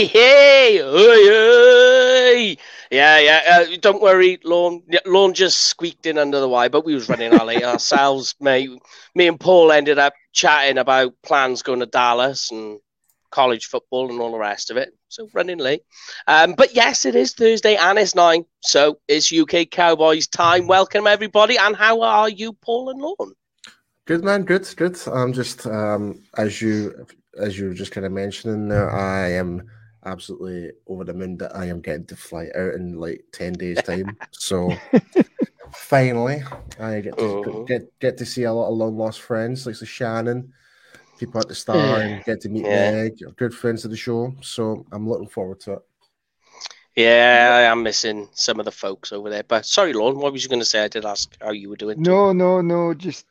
Hey, hey, oi. Yeah, yeah. Uh, don't worry, Lorne. Lorne just squeaked in under the wire, but we was running our late ourselves, mate. Me and Paul ended up chatting about plans going to Dallas and college football and all the rest of it. So running late. Um, but yes, it is Thursday and it's nine. So it's UK Cowboys time. Welcome everybody. And how are you, Paul and Lorne? Good man, good, good. I'm just um, as you as you were just kind of mentioning there, I am absolutely over the moon that I am getting to fly out in like ten days time. so finally, I get to uh-huh. get get to see a lot of long lost friends, like the Shannon, people at the Star, and get to meet yeah. Meg, good friends of the show. So I'm looking forward to it. Yeah, I am missing some of the folks over there. But sorry, Lorne, what was you going to say? I did ask how you were doing. No, no, no. Just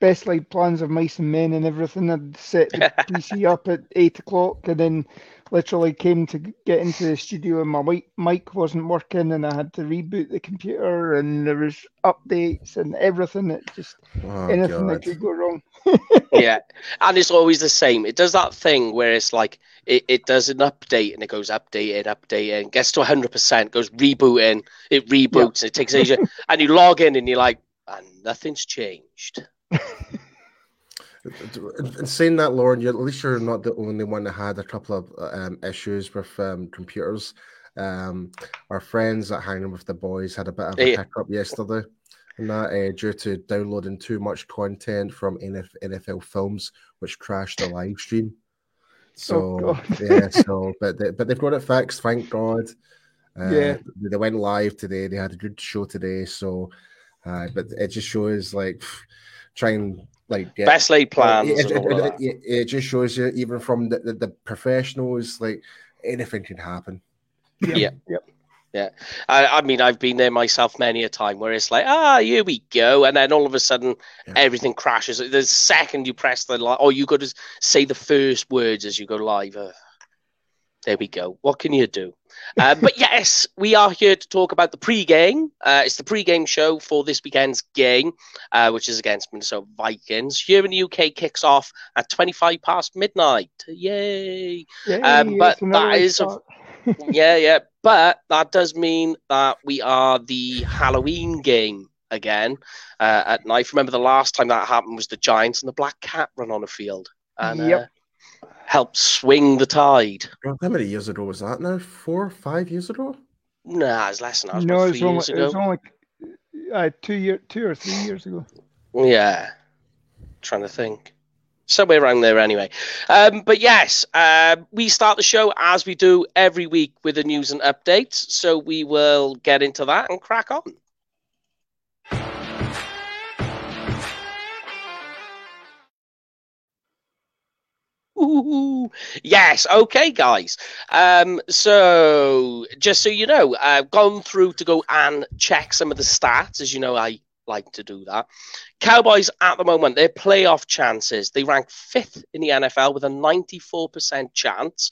best laid plans of mice and men and everything. I'd set the PC up at eight o'clock and then literally came to get into the studio and my mic wasn't working and I had to reboot the computer and there was updates and everything that just oh, anything God. that could go wrong. yeah, and it's always the same. It does that thing where it's like it, it does an update and it goes update and update and gets to hundred percent, goes rebooting, it reboots, yep. it takes ages, and you log in and you're like, and nothing's changed. In saying that, Lauren, at least you're not the only one that had a couple of um, issues with um, computers. Um, our friends at Hanging with the Boys had a bit of a hiccup yesterday, and that uh, due to downloading too much content from NFL films, which crashed the live stream. So oh, yeah, so but they, but they've got it fixed, thank God. Uh, yeah, they went live today. They had a good show today, so uh, but it just shows like try and like get, best laid plans. It, it, it, it, just shows you even from the, the, the, professionals, like anything can happen. Yeah. Yep. Yeah, I, I, mean, I've been there myself many a time where it's like, ah, here we go, and then all of a sudden yeah. everything crashes. The second you press the live, or you got to say the first words as you go live. Uh, there we go. What can you do? Uh, but yes, we are here to talk about the pre-game. Uh, it's the pre-game show for this weekend's game, uh, which is against Minnesota Vikings. Here in the UK, kicks off at 25 past midnight. Yay! Yay um, but that is, a, yeah, yeah. But that does mean that we are the Halloween game again uh, at night. Remember the last time that happened was the Giants and the Black Cat run on a field. And, yep. Helped swing the tide. How many years ago was that now? Four, five years ago? Nah, it's less than that. no, it's only, it was only uh, two year, two or three years ago. Yeah, trying to think. Somewhere around there, anyway. Um, but yes, uh, we start the show as we do every week with the news and updates. So we will get into that and crack on. Yes. Okay, guys. Um, so just so you know, I've gone through to go and check some of the stats. As you know, I like to do that. Cowboys at the moment, their playoff chances, they rank fifth in the NFL with a 94% chance.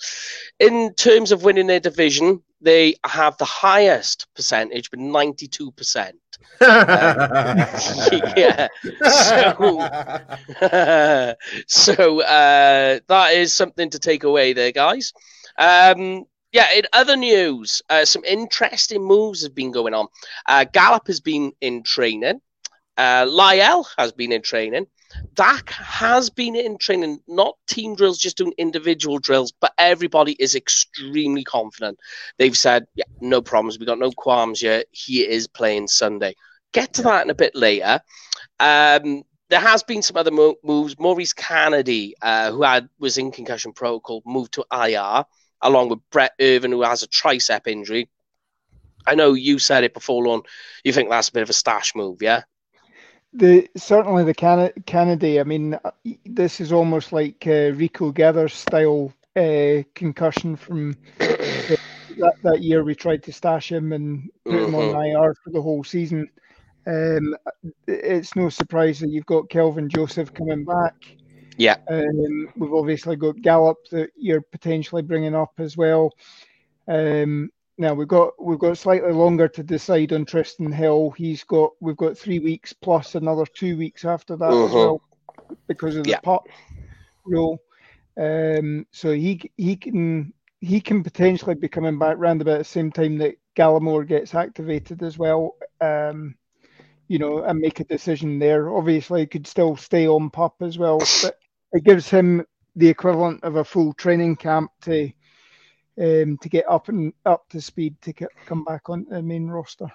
In terms of winning their division, they have the highest percentage but 92%. uh, yeah. So, so uh, that is something to take away there, guys. Um, yeah, in other news, uh, some interesting moves have been going on. Uh, Gallup has been in training. Uh, Lyle has been in training. Dak has been in training, not team drills, just doing individual drills, but everybody is extremely confident. They've said, yeah, no problems. We got no qualms yet. He is playing Sunday. Get to yeah. that in a bit later. Um, there has been some other mo- moves. Maurice Canady, uh, who had was in concussion protocol, moved to IR, along with Brent Urban, who has a tricep injury. I know you said it before, Lon. You think that's a bit of a stash move, yeah? The certainly the Can- Canady. I mean, this is almost like uh, Rico Gathers style uh, concussion from the, that, that year. We tried to stash him and put him on mm-hmm. IR for the whole season. Um, it's no surprise that you've got Kelvin Joseph coming back. Yeah. Um, we've obviously got Gallup that you're potentially bringing up as well. Um, now we've got we've got slightly longer to decide on Trysten Hill. He's got we've got three weeks plus another two weeks after that as mm-hmm. well because of the yeah. pup rule. Um, so he he can he can potentially be coming back round about the same time that Gallimore gets activated as well. Um, you know, and make a decision there. Obviously, he could still stay on pup as well, but it gives him the equivalent of a full training camp to um, to get up and up to speed to get, come back on the main roster.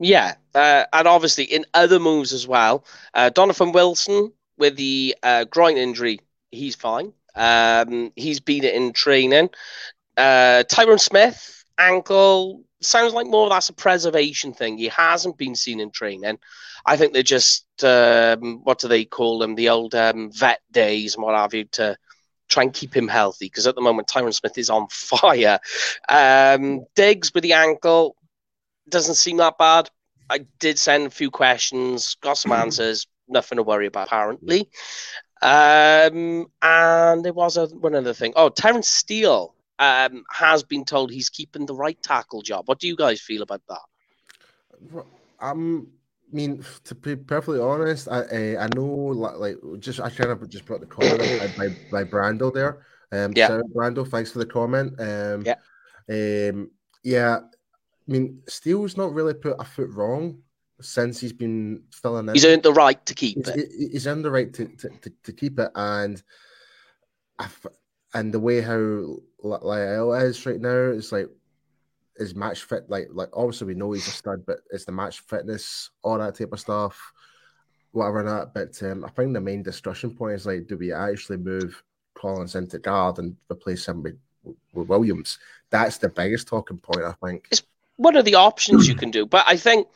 Yeah, uh, and obviously in other moves as well, uh, Donovan Wilson with the uh, groin injury, he's fine. Um, he's been in training. Uh, Tyron Smith ankle sounds like more that's a preservation thing. He hasn't been seen in training. I think they're just um, what do they call them? The old um, vet days and what have you to try and keep him healthy because at the moment Tyron Smith is on fire. Um, Diggs with the ankle doesn't seem that bad. I did send a few questions, got some answers, nothing to worry about apparently. Um, and there was a, one other thing. Oh, Terence Steele um, has been told he's keeping the right tackle job. What do you guys feel about that? Um, I mean, to be perfectly honest, I I know like just I kind of just brought the comment by by Brando there. Um, yeah, Brando, thanks for the comment. Um, yeah, um, yeah. I mean, Steele's not really put a foot wrong since he's been filling in. He's earned the right to keep he's, it. He's earned the right to, to, to, to keep it, and and the way how Lyle is right now is like is match fit. Like like obviously we know he's a stud, but it's the match fitness, all that type of stuff, whatever that. But um, I think the main discussion point is like, do we actually move Collins into guard and replace him with, with Williams? That's the biggest talking point, I think. It's one of the options you can do, but I think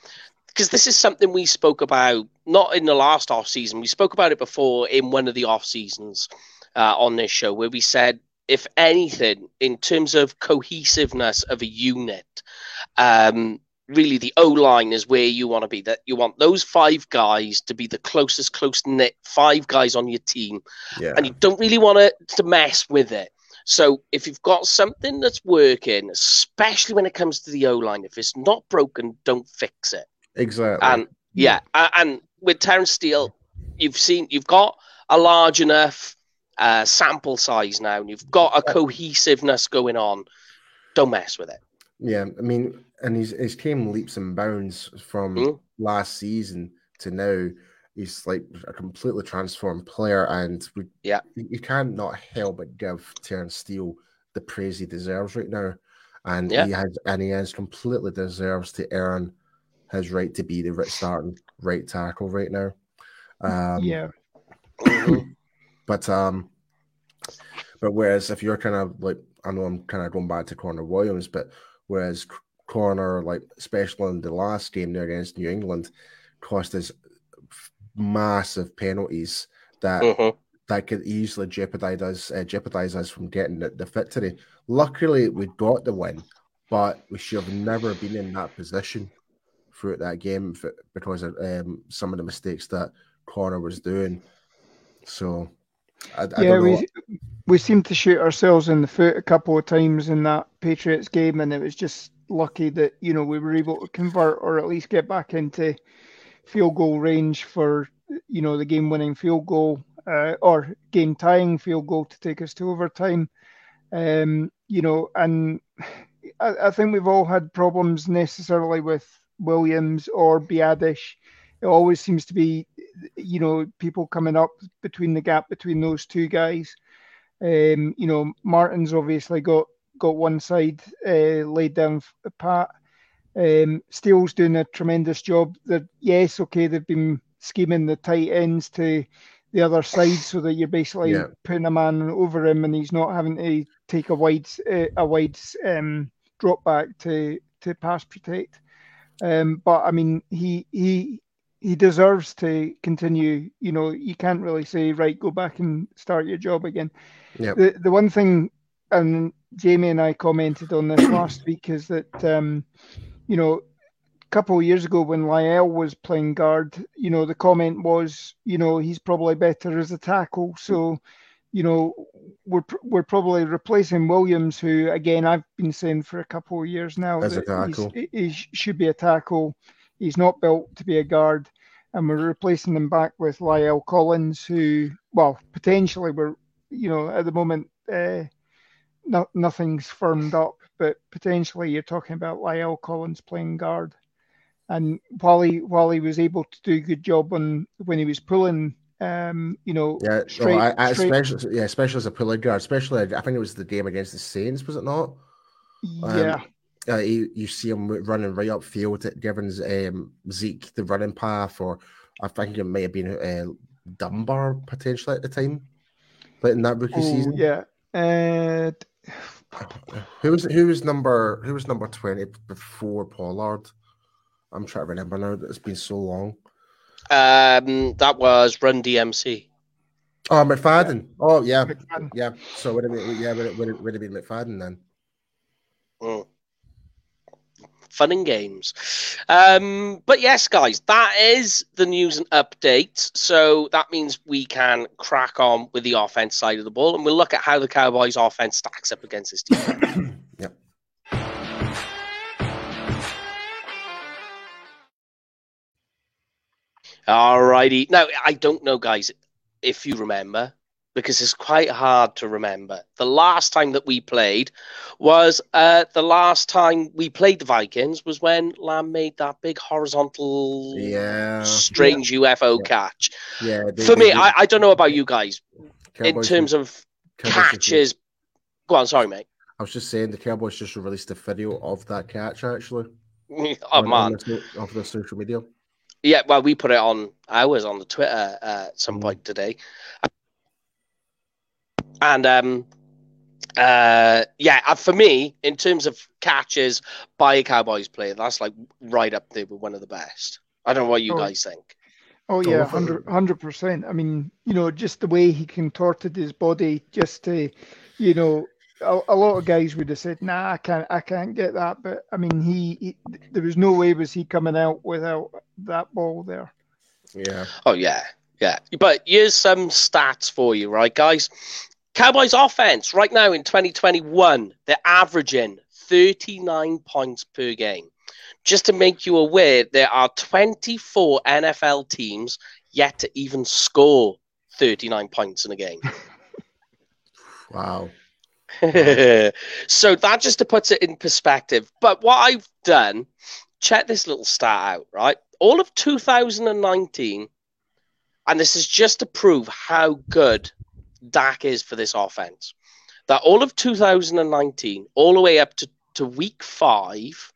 because this is something we spoke about not in the last off season. We spoke about it before in one of the off seasons uh, on this show where we said if anything, in terms of cohesiveness of a unit, um, really the O line is where you want to be. That you want those five guys to be the closest, close knit five guys on your team, yeah. and you don't really want to, to mess with it. So if you've got something that's working, especially when it comes to the O line, if it's not broken, don't fix it. Exactly. And yeah, and with Terence Steele, you've seen you've got a large enough uh, sample size now, and you've got a cohesiveness going on. Don't mess with it. Yeah, I mean, and his he's came leaps and bounds from mm. last season to now. He's like a completely transformed player, and we, yeah, you can't not help but give Terence Steele the praise he deserves right now, and yeah. he has and he has completely deserves to earn his right to be the starting right tackle right now. Um, yeah. But um, but whereas if you're kind of like I know I'm kind of going back to Connor Williams, but whereas Connor, like especially in the last game there against New England, cost us massive penalties that mm-hmm. that could easily jeopardize us uh, jeopardize us from getting the, the victory. Luckily, we got the win, but we should have never been in that position throughout that game because of um, some of the mistakes that Connor was doing. So I, I yeah, we we seemed to shoot ourselves in the foot a couple of times in that Patriots game, and it was just lucky that you know we were able to convert or at least get back into field goal range for you know the game-winning field goal uh, or game-tying field goal to take us to overtime. Um, you know, and I, I think we've all had problems necessarily with Williams or Biadasz it always seems to be, you know, people coming up between the gap between those two guys. Um, you know, Martin's obviously got got one side uh, laid down pat. Um, Steele's doing a tremendous job. That yes, okay, they've been scheming the tight ends to the other side so that you're basically yeah. putting a man over him and he's not having to take a wide uh, a wide um, drop back to to pass protect. Um, but I mean, he he he deserves to continue. You know, you can't really say, right, go back and start your job again. Yep. The the one thing, and Jamie and I commented on this last week, is that um, you know, a couple of years ago when Lyle was playing guard, you know, the comment was, you know, he's probably better as a tackle. So, you know, we're we're probably replacing Williams, who again I've been saying for a couple of years now as tackle, he should be a tackle He's not built to be a guard, and we're replacing him back with Lyle Collins, who, well, potentially we're, you know, at the moment, uh, no, nothing's firmed up, but potentially you're talking about Lyle Collins playing guard. And while he while he was able to do a good job on when he was pulling, um, you know, yeah, straight, I, I, straight... especially yeah, especially as a pulling guard, especially I think it was the game against the Saints, was it not? Yeah. Uh, you, you see him running right up field, giving um, Zeke the running path, or I think it may have been uh, Dunbar potentially at the time, but in that rookie oh, season. Yeah. Uh, who was who was number who was number twenty before Pollard? I'm trying to remember now. It's been so long. Um, that was Run DMC. Oh, McFadden. Yeah. Oh, yeah, McFadden. yeah. So would it be, yeah, would it, would it, would it be McFadden then? Mm fun and games. Um, but yes, guys, that is the news and updates. So that means we can crack on with the offense side of the ball, and we'll look at how the Cowboys' offense stacks up against this team. yep. Alrighty. Now, I don't know, guys, if you remember, because it's quite hard to remember. The last time that we played was uh, the last time we played the Vikings was when Lamb made that big horizontal, yeah, strange yeah. UFO yeah. catch. Yeah, they, for they, me, they, I, I don't know about you guys Cowboys in terms of catches. Go on, sorry, mate. I was just saying the Cowboys just released a video of that catch actually. oh on, man, on the, off the social media. Yeah, well, we put it on ours on the Twitter uh, at some mm. point today. And um, uh, yeah, uh, for me, in terms of catches by a Cowboys player, that's like right up there with one of the best. I don't know what you oh. guys think. Oh yeah, hundred percent. I mean, you know, just the way he contorted his body, just to, you know, a, a, lot of guys would have said, "Nah, I can't, I can't get that." But I mean, he, he, there was no way was he coming out without that ball there. Yeah. Oh yeah, yeah. But here's some stats for you, right, guys? Cowboys offense right now in 2021, they're averaging 39 points per game. Just to make you aware, there are 24 NFL teams yet to even score 39 points in a game. wow. so that just to put it in perspective. But what I've done, check this little stat out, right? All of 2019, and this is just to prove how good Dak is for this offense. That all of 2019, all the way up to, to week five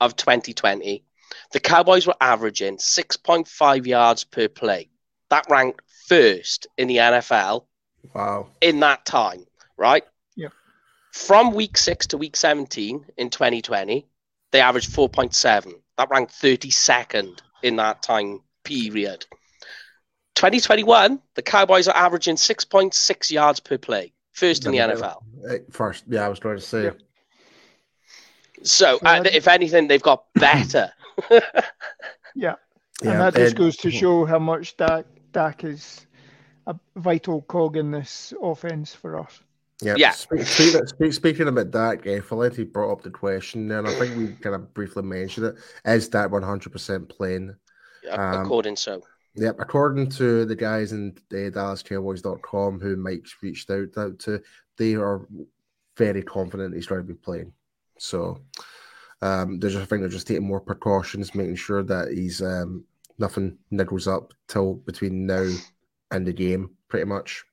of 2020, the Cowboys were averaging 6.5 yards per play. That ranked first in the NFL. Wow. In that time, right? Yeah. From week six to week 17 in 2020, they averaged 4.7. That ranked 32nd in that time period. 2021, the Cowboys are averaging 6.6 yards per play, first in the NFL. First, yeah, I was trying to say. So, uh, if anything, they've got better. yeah. yeah. And that just goes to show how much Dak, Dak is a vital cog in this offense for us. Yeah. yeah. Speaking, speak, speaking about Dak, uh, Valenti brought up the question, and I think we kind of briefly mentioned it. Is Dak 100% playing? Um, according so. Yep, according to the guys in uh, DallasCowboys.com who Mike's reached out, out to, they are very confident he's going to be playing. So um, there's, I think they're just taking more precautions, making sure that he's um, nothing niggles up till between now and the game, pretty much.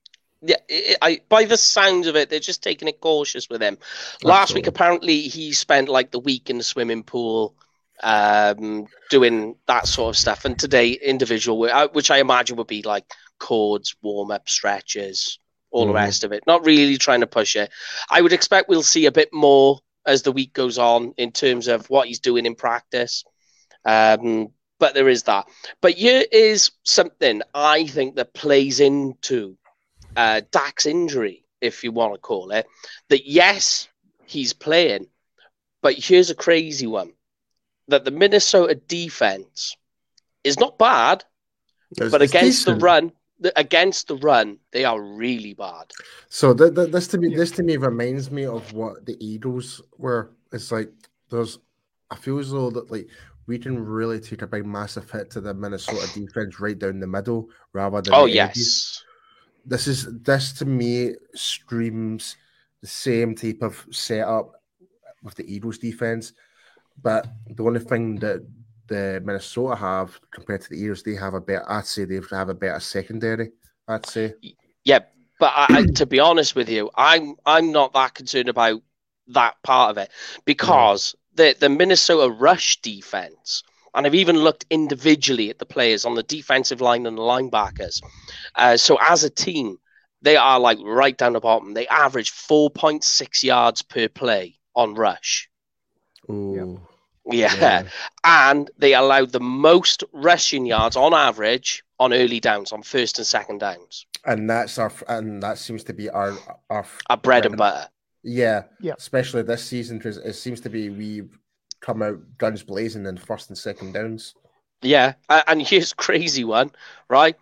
Yeah, it, I by the sounds of it, they're just taking it cautious with him. Last Absolutely. week, apparently, he spent like the week in the swimming pool um, doing that sort of stuff. And today, individual, uh, which I imagine would be like chords, warm up, stretches, all mm. the mm-hmm. rest of it. Not really trying to push it. I would expect we'll see a bit more as the week goes on in terms of what he's doing in practice. Um, but there is that. But here is something I think that plays into uh, Dak's injury, if you want to call it. That yes, he's playing, but here's a crazy one that the Minnesota defense is not bad, it's, but against decent. the run, against the run, they are really bad. So th- th- this to me, this to me reminds me of what the Eagles were. It's like there's, I feel as though that like we can really take a big massive hit to the Minnesota defense right down the middle rather than. Oh yes. This is this to me screams the same type of setup with the Eagles defense. But the only thing that the Minnesota have compared to the Eagles, they have a better. I'd say they have a better secondary. I'd say. Yeah, but I, to be honest with you, I'm I'm not that concerned about that part of it because the the Minnesota rush defense, and I've even looked individually at the players on the defensive line and the linebackers. Uh, so as a team, they are like right down the bottom. They average four point six yards per play on rush. Ooh. Yeah. yeah. And they allowed the most rushing yards on average on early downs, on first and second downs. And that's our and that seems to be our our, our bread and butter. Yeah. Yeah. Especially this season because it seems to be we've come out guns blazing in first and second downs. Yeah. And here's crazy one, right?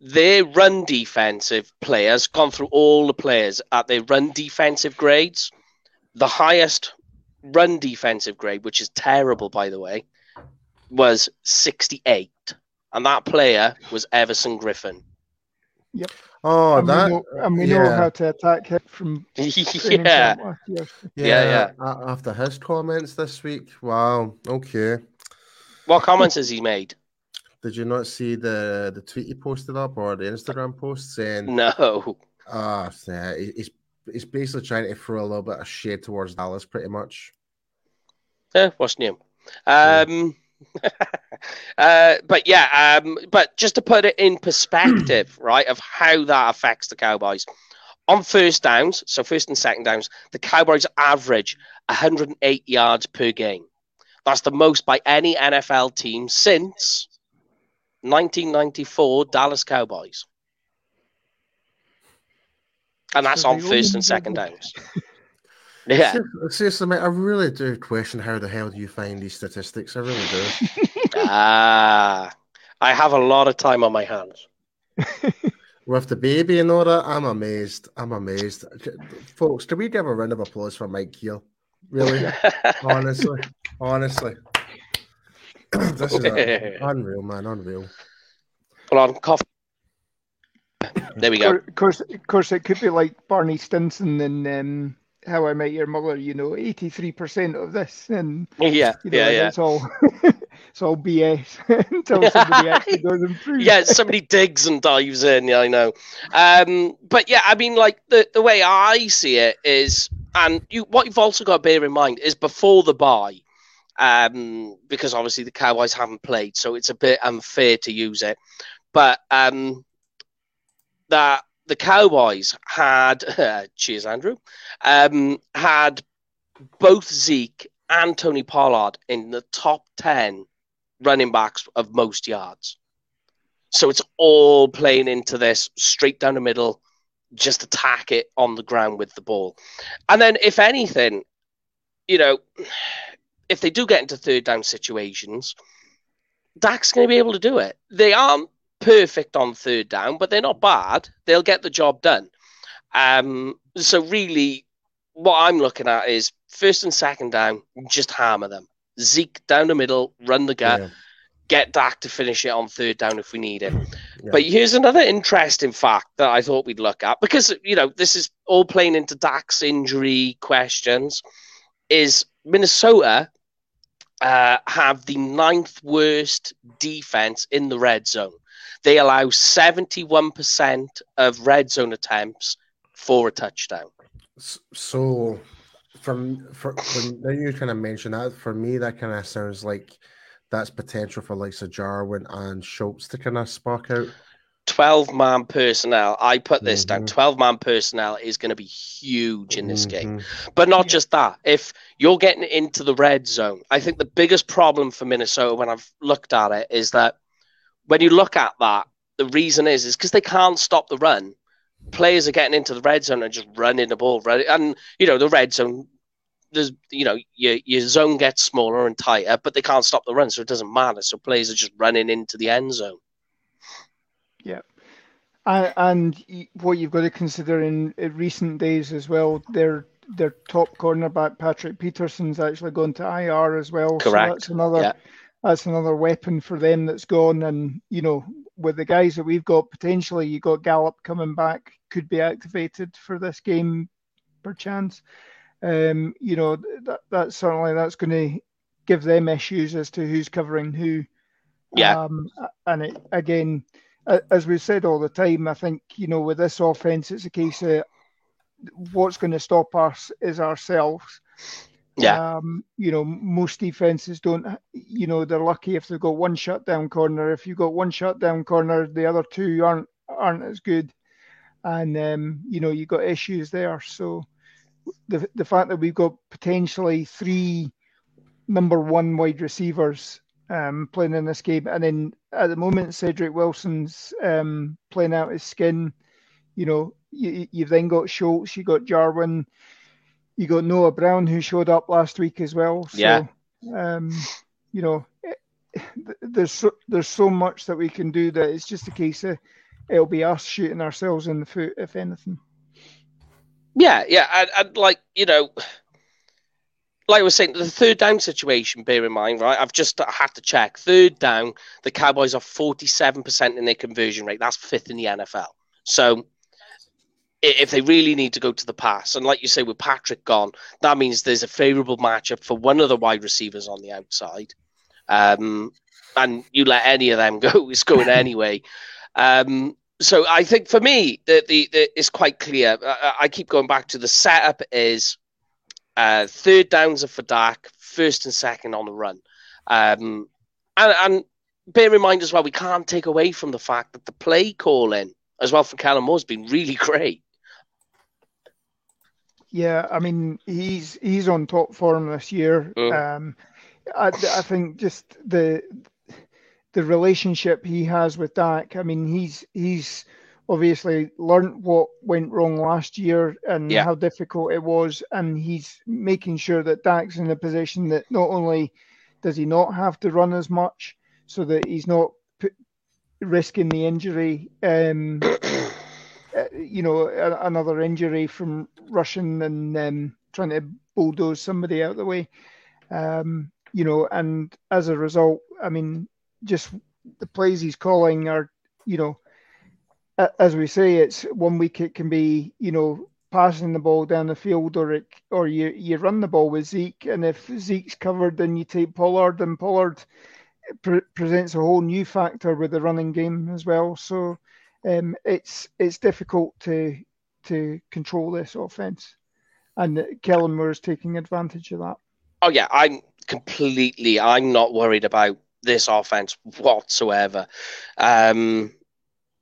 Their run defensive players gone through all the players at their run defensive grades. The highest run defensive grade, which is terrible, by the way, was 68. And that player was Everson Griffen. Yep. Oh, and that. We know, and we yeah. know how to attack him from. yeah. yeah. Yeah, yeah. After his comments this week. Wow. Okay. What comments has he made? Did you not see the the tweet he posted up or the Instagram post saying no? Ah, uh, yeah, he's he's basically trying to throw a little bit of shade towards Dallas, pretty much. Yeah, what's new? Um, uh, but yeah, um, but just to put it in perspective, right, of how that affects the Cowboys. On first downs, so first and second downs, the Cowboys average 108 yards per game. That's the most by any NFL team since 1994 Dallas Cowboys. And that's on first and second downs. Yeah. Seriously, mate, I really do question how the hell do you find these statistics? I really do. Ah, uh, I have a lot of time on my hands. With the baby and all that, I'm amazed. I'm amazed. Folks, can we give a round of applause for Mike Keel? Really? honestly. Honestly. this is a, unreal, man. Unreal. Hold on, cough. There we go. Of course, of course, it could be like Barney Stinson and um, How I Met Your Mother. You know, eighty-three percent of this, and yeah, you know, yeah, yeah. It's all it's all BS until somebody actually goes and proves. Yeah, somebody digs and dives in. Yeah, I know. Um, but yeah, I mean, like the the way I see it is, and you what you've also got to bear in mind is before the buy. Um, because obviously the Cowboys haven't played, so it's a bit unfair to use it. But um, that the Cowboys had, cheers, Andrew, um, had both Zeke and Tony Pollard in the top 10 running backs of most yards. So it's all playing into this straight down the middle, just attack it on the ground with the ball. And then, if anything, you know, if they do get into third down situations, Dak's going to be able to do it. They aren't perfect on third down, but they're not bad. They'll get the job done. Um, so really, what I'm looking at is first and second down, just hammer them. Zeke down the middle, run the gut, yeah. get Dak to finish it on third down if we need it. Yeah. But here's another interesting fact that I thought we'd look at because you know this is all playing into Dak's injury questions. Is Minnesota uh, have the ninth worst defense in the red zone? They allow 71% of red zone attempts for a touchdown. So, from for when you kind of mention that, for me, that kind of sounds like that's potential for like Jarwin and Schultz to kind of spark out. 12 man personnel. I put this mm-hmm. down. 12 man personnel is going to be huge in this mm-hmm. game. But not just that. If you're getting into the red zone, I think the biggest problem for Minnesota when I've looked at it is that when you look at that, the reason is is because they can't stop the run. Players are getting into the red zone and just running the ball, right? And you know the red zone, there's you know your your zone gets smaller and tighter, but they can't stop the run, so it doesn't matter. So players are just running into the end zone. Yeah, and, and what you've got to consider in, in recent days as well, their their top cornerback Patrick Peterson's actually gone to IR as well. Correct. So that's another. Yeah that's another weapon for them that's gone. And you know, with the guys that we've got, potentially you got Gallup coming back, could be activated for this game perchance. Um, you know, that that's certainly that's going to give them issues as to who's covering who. Yeah. Um, and it, again, as we've said all the time, I think you know with this offense, it's a case of what's going to stop us is ourselves. Yeah. Um, you know, most defenses don't, you know, they're lucky if they've got one shutdown corner. If you've got one shutdown corner, the other two aren't aren't as good. And um, you know, you've got issues there. So the the fact that we've got potentially three number one wide receivers um, playing in this game, and then at the moment Cedric Wilson's um, playing out his skin. You know, you, you've then got Schultz, you got Jarwin, you got Noah Brown who showed up last week as well. So, yeah. Um, you know, eh, there's so, there's so much that we can do that it's just a case of it'll be us shooting ourselves in the foot if anything. Yeah, yeah, and, like you know, like I was saying, the third down situation. Bear in mind, right? I've just had to check. Third down, the Cowboys are forty-seven percent in their conversion rate. That's fifth in the NFL. So if they really need to go to the pass, and like you say, with Patrick gone, that means there's a favourable matchup for one of the wide receivers on the outside. Um, and you let any of them go, it's going anyway. Um, so I think for me, the, the, the it's quite clear. I, I, keep going back to the setup is uh, third downs are for Dak, first and second on the run. Um, and, and bear in mind as well, we can't take away from the fact that the play calling as well for Kellen Moore has been really great. Yeah, I mean he's he's on top form this year. Mm. Um, I, I think just the the relationship he has with Dak. I mean he's he's obviously learned what went wrong last year and yeah. how difficult it was, and he's making sure that Dak's in a position that not only does he not have to run as much, so that he's not risking the injury. Um, uh, you know, another injury from rushing and um, trying to bulldoze somebody out of the way. Um, you know, and as a result, I mean, just the plays he's calling are, you know, as we say, it's one week it can be, you know, passing the ball down the field, or it, or you you run the ball with Zeke, and if Zeke's covered, then you take Pollard, and Pollard pre- presents a whole new factor with the running game as well. So um, it's it's difficult to to control this offense, and Kellen Moore is taking advantage of that. Oh yeah, I'm completely. I'm not worried about this offense whatsoever. Um,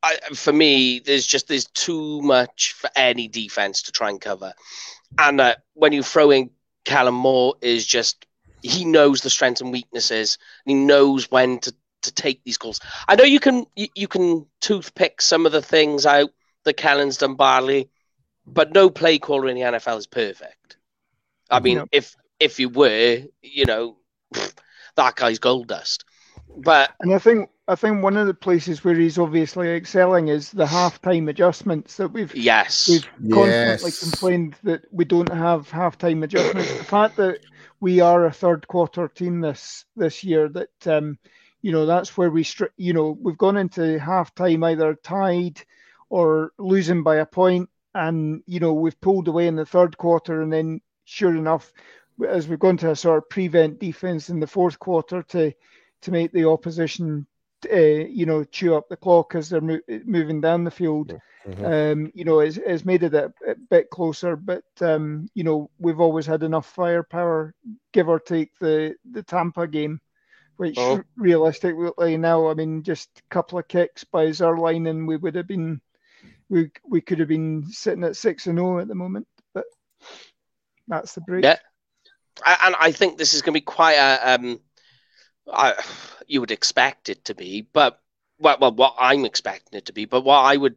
I, for me, there's just there's too much for any defense to try and cover, and uh, when you throw in Kellen Moore, is just he knows the strengths and weaknesses, and he knows when to to take these calls. I know you can you, you can toothpick some of the things out that Kellen's done badly, but no play caller in the NFL is perfect. I mean, no. if if you were, you know, that guy's gold dust. But and I think I think one of the places where he's obviously excelling is the halftime adjustments that we've yes we've constantly yes. complained that we don't have halftime adjustments. the fact that we are a third quarter team this this year that um, you know that's where we you know we've gone into halftime either tied or losing by a point and you know we've pulled away in the third quarter and then sure enough as we've gone to a sort of prevent defense in the fourth quarter to to make the opposition uh, you know chew up the clock as they're mo- moving down the field mm-hmm. um, you know it's, it's made it a, a bit closer but um, you know we've always had enough firepower give or take the the tampa game which oh. realistically now, I mean, just a couple of kicks by Zuerlein and we would have been, we we could have been sitting at six and zero oh at the moment. But that's the break. Yeah, and I think this is going to be quite a. Um, I, you would expect it to be, but well, well, what I'm expecting it to be, but what I would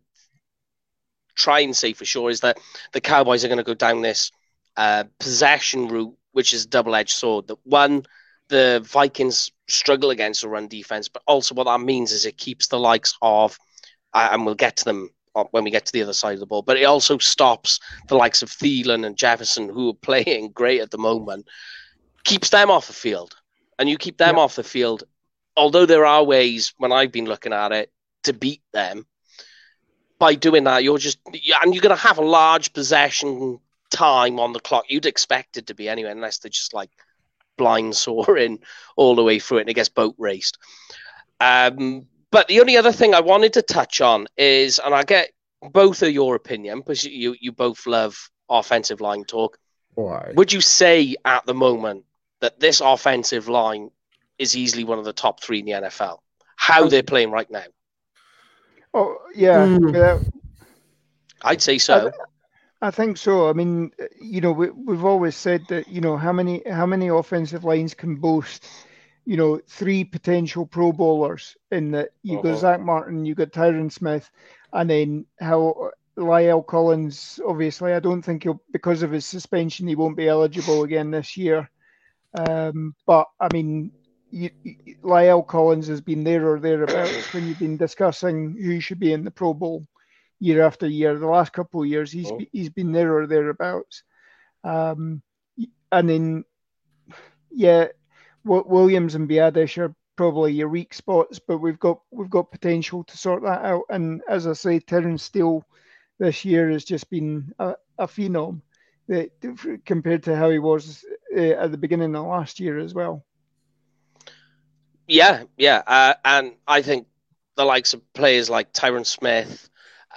try and say for sure is that the Cowboys are going to go down this uh, possession route, which is a double-edged sword. That one, the Vikings struggle against a run defense, but also what that means is it keeps the likes of, uh, and we'll get to them when we get to the other side of the ball, but it also stops the likes of Thielen and Jefferson, who are playing great at the moment, keeps them off the field. And you keep them off the field, although there are ways, when I've been looking at it, to beat them. By doing that, you're just, and you're going to have a large possession time on the clock. You'd expect it to be anyway, unless they're just like blind soaring all the way through it and it gets boat raced. Um, but the only other thing I wanted to touch on is, and I get both of your opinion because you you both love offensive line talk. Why? Would you say at the moment that this offensive line is easily one of the top three in the NFL? How they're playing right now? Oh yeah, mm. I'd say so. I, think so. I mean, you know, we, we've always said that you know how many how many offensive lines can boast, you know, three potential Pro Bowlers in that you uh-huh. got Zack Martin, you got Tyron Smith, and then how La'el Collins. Obviously, I don't think he'll because of his suspension he won't be eligible again this year. Um, but I mean, you, you, La'el Collins has been there or thereabouts when you've been discussing who should be in the Pro Bowl year after year. The last couple of years, he's oh. he's been there or thereabouts. Um, and then, yeah, Williams and Biadasz are probably your weak spots, but we've got we've got potential to sort that out. And as I say, Terence Steele this year has just been a, a phenom that, compared to how he was uh, at the beginning of last year as well. Yeah, yeah, uh, and I think the likes of players like Tyron Smith,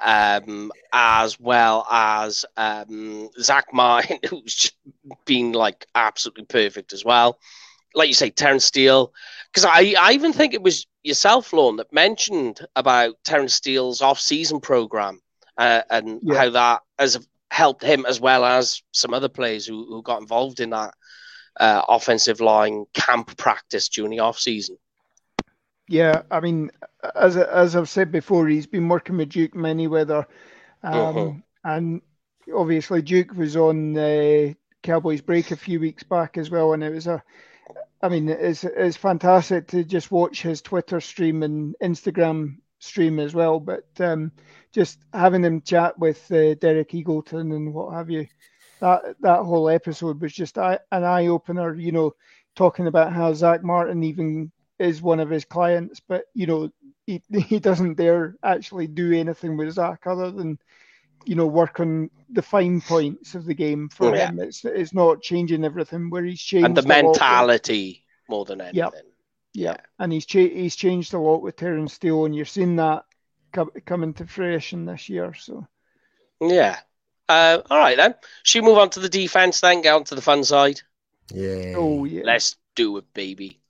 um, as well as um, Zack Martin, who's been like absolutely perfect as well. Like you say, Terence Steele, because I, I even think it was yourself, Lorne, that mentioned about Terence Steele's off-season program uh, and yeah. how that has helped him as well as some other players who, who got involved in that uh, offensive line camp practice during the off season. Yeah, I mean, as as I've said before, he's been working with Duke Manyweather, um, uh-huh. and obviously Duke was on the Cowboys break a few weeks back as well, and it was a, I mean, it's it's fantastic to just watch his Twitter stream and Instagram stream as well, but um, just having him chat with uh, Derek Eagleton and what have you, that that whole episode was just an eye opener. You know, talking about how Zack Martin even is one of his clients, but you know he he doesn't dare actually do anything with Zack other than you know work on the fine points of the game for yeah. him. It's it's not changing everything where he's changed and the mentality with, more than anything. Yep. Yeah, and he's cha- he's changed a lot with Terence Steele, and you're seeing that come coming to fruition this year. So, yeah. Uh, all right then. Should we move on to the defense then? Get on to the fun side. Yeah. Oh yeah. Let's do it, baby.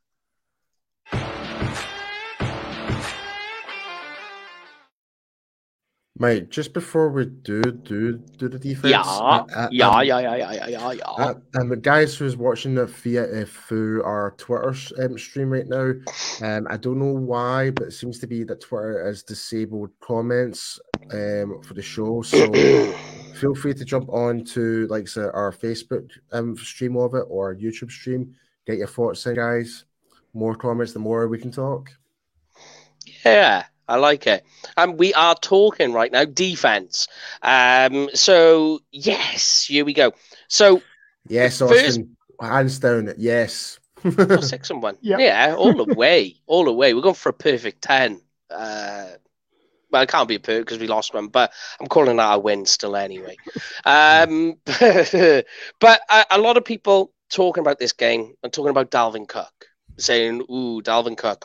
Mate, just before we do do do the defense, yeah, uh, yeah, um, yeah, yeah, yeah, yeah, yeah. Uh, and the guys who's watching it via uh, through our Twitter um, stream right now, um, I don't know why, but it seems to be that Twitter has disabled comments um for the show. So feel free to jump on to like say, our Facebook um stream of it or YouTube stream. Get your thoughts in, guys. More comments, the more we can talk. Yeah. I like it. And we are talking right now defense. Um, so yes, here we go. So yes, Austin, first... hands down. Yes, oh, six and one. Yep. Yeah, all the way, all the way. We're going for a perfect ten. Uh, well, it can't be a perfect because we lost one, but I'm calling that a win still anyway. Um, but a, a lot of people talking about this game and talking about Dalvin Cook, saying, "Ooh, Dalvin Cook."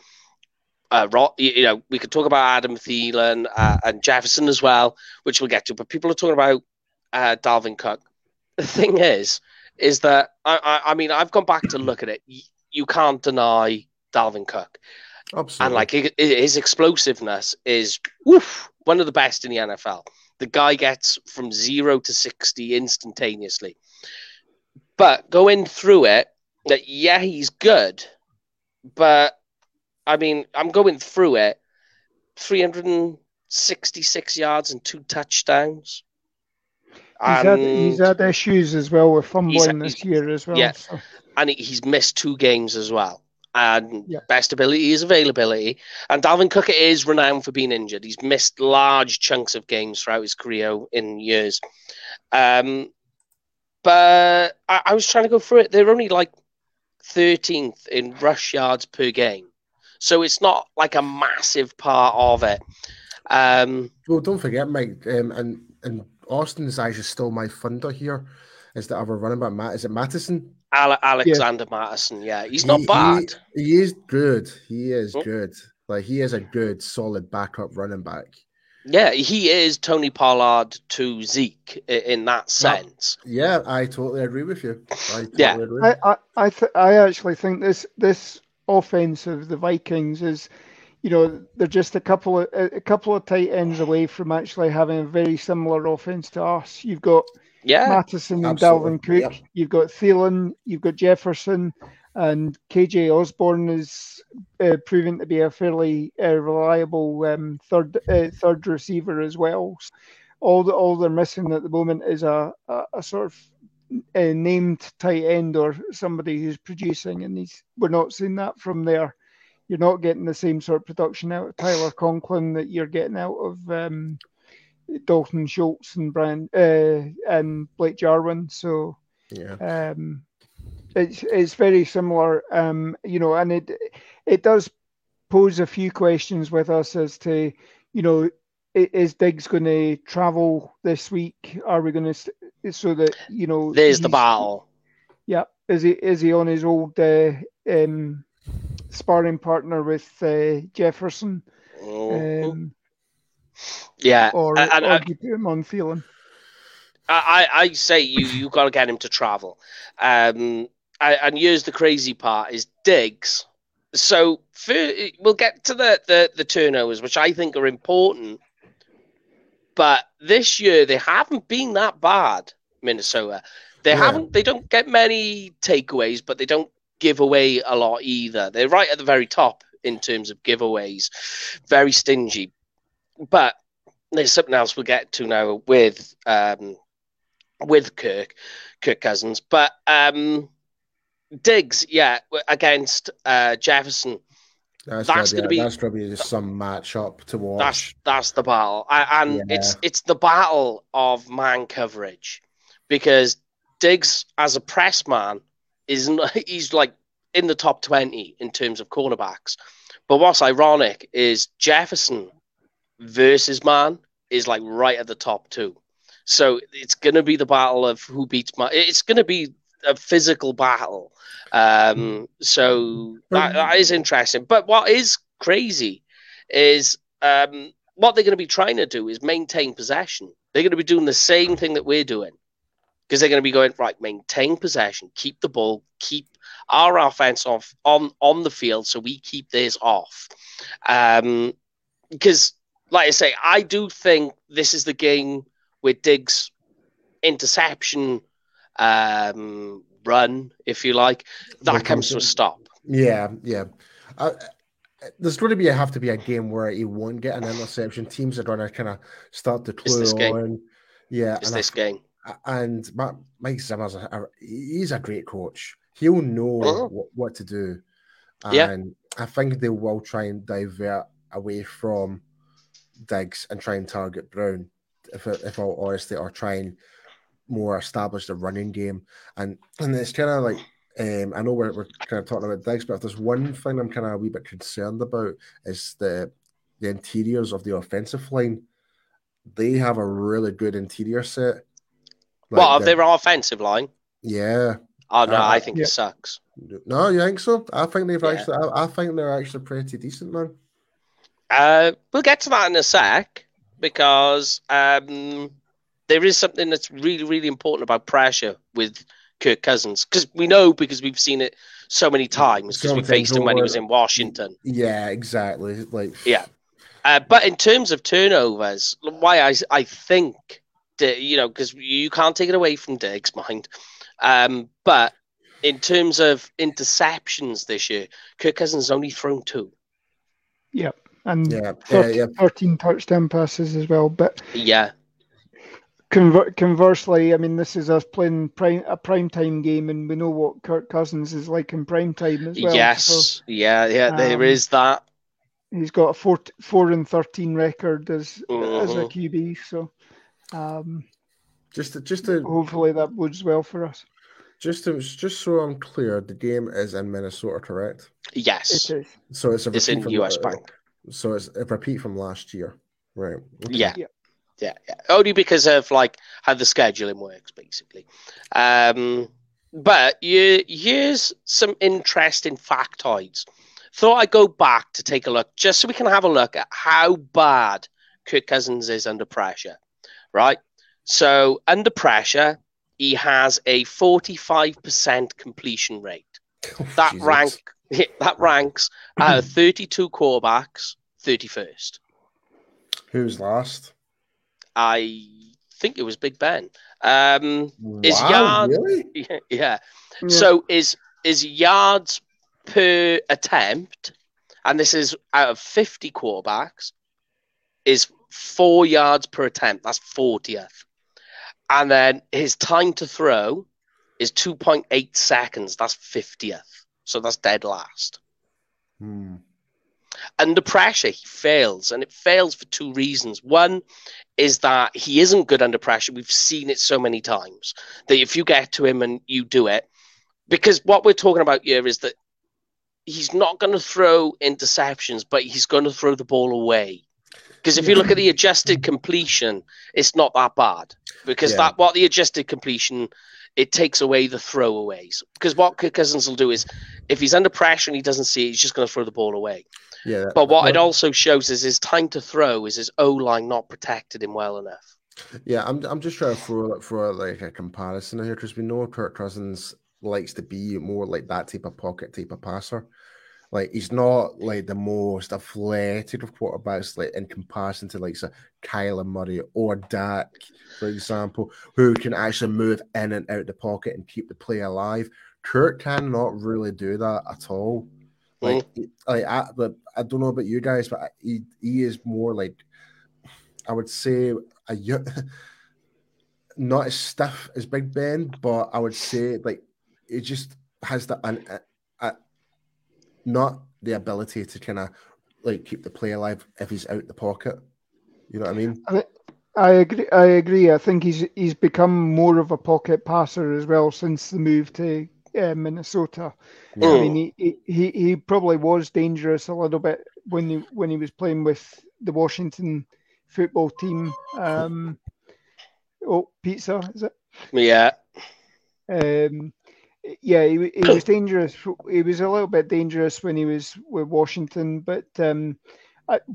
Uh, you know, we could talk about Adam Thielen uh, and Jefferson as well, which we'll get to. But people are talking about uh, Dalvin Cook. The thing is, is that I, I, I mean, I've gone back to look at it. You can't deny Dalvin Cook, Absolutely. and like his explosiveness is woof, one of the best in the NFL. The guy gets from zero to sixty instantaneously. But going through it, that yeah, he's good, but I mean, I'm going through it. 366 yards and two touchdowns. He's, had, he's had issues as well with fumbling this year as well. Yeah, so. and he's missed two games as well. And yeah. best ability is availability. And Dalvin Cook is renowned for being injured. He's missed large chunks of games throughout his career in years. Um, but I, I was trying to go through it. They're only like 13th in rush yards per game. So it's not like a massive part of it. Um, well, don't forget, Mike, um, and and Austin's actually still my funder here. is the other running back. Matt, is it Mattison? Ale- Alexander yeah. Mattison. Yeah, he's not he, bad. He, he, is good. He is oh. good. Like he is a good, solid backup running back. Yeah, he is Tony Pollard to Zeke in that sense. Yeah, I totally agree with you. I totally yeah, agree. I I I, th- I actually think this this offense of the Vikings is, you know, they're just a couple of a couple of tight ends away from actually having a very similar offense to us. You've got yeah, Mattison and Dalvin Cook. Yep. You've got Thielen. You've got Jefferson. And KJ Osborn is uh, proving to be a fairly uh, reliable um, third uh, third receiver as well. All the, all they're missing at the moment is a, a, a sort of uh, named tight end or somebody who's producing, and he's, we're not seeing that from there. You're not getting the same sort of production out of Tyler Conklin that you're getting out of um, Dalton Schultz and Brian uh, and Blake Jarwin. So yeah. Um, it's it's very similar, um, you know, and it it does pose a few questions with us as to, you know, is Diggs going to travel this week? Are we going to so that you know? There's the battle. Yeah, is he is he on his old uh, um, sparring partner with uh, Jefferson? Mm-hmm. Um, yeah, or, and, or I, you put him on Thielen. I, I say you you got to get him to travel. Um, and here's the crazy part: is Diggs. So for, we'll get to the, the the turnovers, which I think are important. But this year they haven't been that bad, Minnesota. They yeah. haven't. They don't get many takeaways, but they don't give away a lot either. They're right at the very top in terms of giveaways, very stingy. But there's something else we'll get to now with um, with Kirk, Kirk Cousins. But um, Diggs, yeah, against uh, Jefferson. That's, that's going to be that's probably just some matchup to watch. That's that's the battle, and yeah. it's it's the battle of man coverage because Diggs as a press man is he's like in the top twenty in terms of cornerbacks. But what's ironic is Jefferson versus man is like right at the top too. So it's going to be the battle of who beats man. It's going to be a physical battle. Um, hmm. so that, that is interesting. But what is crazy is um, what they're going to be trying to do is maintain possession. They're going to be doing the same thing that we're doing because they're going to be going right, maintain possession, keep the ball, keep our offense off on on the field, so we keep this off. Um, because, like I say, I do think this is the game where Diggs interception um, run, if you like, that comes to a stop. Yeah, yeah. Uh, there's going to be a, have to be a game where he won't get an interception. Teams are going to kind of start to clue on. Yeah, it's this I, game. And Mike Zimmer's a, he's a great coach. He'll know uh-huh. what, what, to do. And yeah. I think they will try and divert away from Diggs and try and target Brown, if if all honesty, or try and more established a running game, and and it's kind of like um, I know we're, we're kind of talking about Diggs, but if there's one thing I'm kind of a wee bit concerned about is the the interiors of the offensive line. They have a really good interior set. Like what of their offensive line? Yeah. Oh no, uh, I think yeah. it sucks. No, you think so? I think they've yeah. actually. I, I, think they're actually pretty decent, man. Uh, we'll get to that in a sec because um, there is something that's really, really important about pressure with Kirk Cousins because we know because we've seen it so many times because we faced him when he was in Washington. Yeah, exactly. Like yeah, uh, but in terms of turnovers, why I I think that you know because you can't take it away from Diggs' mind, um, but in terms of interceptions this year, Kirk Cousins has only thrown two. Yep. And yeah, 13, yeah, yeah. 13 touchdown passes as well. But yeah, Conver- conversely, I mean, this is us playing prime, a prime time game, and we know what Kirk Cousins is like in prime time as well. Yes, so, yeah, yeah, um, there is that. He's got a four four and thirteen record as mm-hmm. as a mm-hmm. QB, so um, just to, just to hopefully that bodes well for us. Just to, just so I'm clear, the game is in Minnesota, correct? Yes, it is. So it's a it's in US Bank. So it's a repeat from last year, right? Okay. Yeah. yeah. Yeah, yeah. Only because of like how the scheduling works, basically. Um, but you, here's some interesting factoids. Thought I'd go back to take a look, just so we can have a look at how bad Kirk Cousins is under pressure, right? So under pressure, he has a 45% completion rate. Oh, that Jesus. rank that ranks uh, 32 quarterbacks, 31st. Who's last? I think it was Big Ben. Um, wow, is yard really? yeah, yeah. So is is yards per attempt, and this is out of 50 quarterbacks, is four yards per attempt. That's 40th. And then his time to throw is 2.8 seconds. That's 50th. So that's dead last. Hmm. Under pressure, he fails, and it fails for two reasons. One is that he isn't good under pressure. We've seen it so many times that if you get to him and you do it, because what we're talking about here is that he's not going to throw interceptions, but he's going to throw the ball away. Because if you look at the adjusted completion, it's not that bad. Because yeah. that what the adjusted completion it takes away the throwaways. Because what Kirk Cousins will do is, if he's under pressure and he doesn't see it, he's just going to throw the ball away. Yeah. But what it also shows is his time to throw is his O line not protected him well enough. Yeah, I'm I'm just trying to throw for like a comparison here because we know Kirk Cousins likes to be more like that type of pocket type of passer. Like he's not like the most athletic of quarterbacks, like in comparison to like say, Kyler Murray or Dak, for example, who can actually move in and out the pocket and keep the play alive. Kirk cannot really do that at all. Like, mm. like I, but I don't know about you guys, but he he is more like I would say a not as stiff as Big Ben, but I would say like it just has the an, not the ability to kind of like keep the play alive if he's out the pocket. You know what I mean? I, I agree. I agree. I think he's he's become more of a pocket passer as well since the move to uh, Minnesota. Yeah. I mean, he, he he probably was dangerous a little bit when he when he was playing with the Washington football team. Um, oh, pizza is it? Yeah. Um, yeah, he, he was dangerous. He was a little bit dangerous when he was with Washington, but um,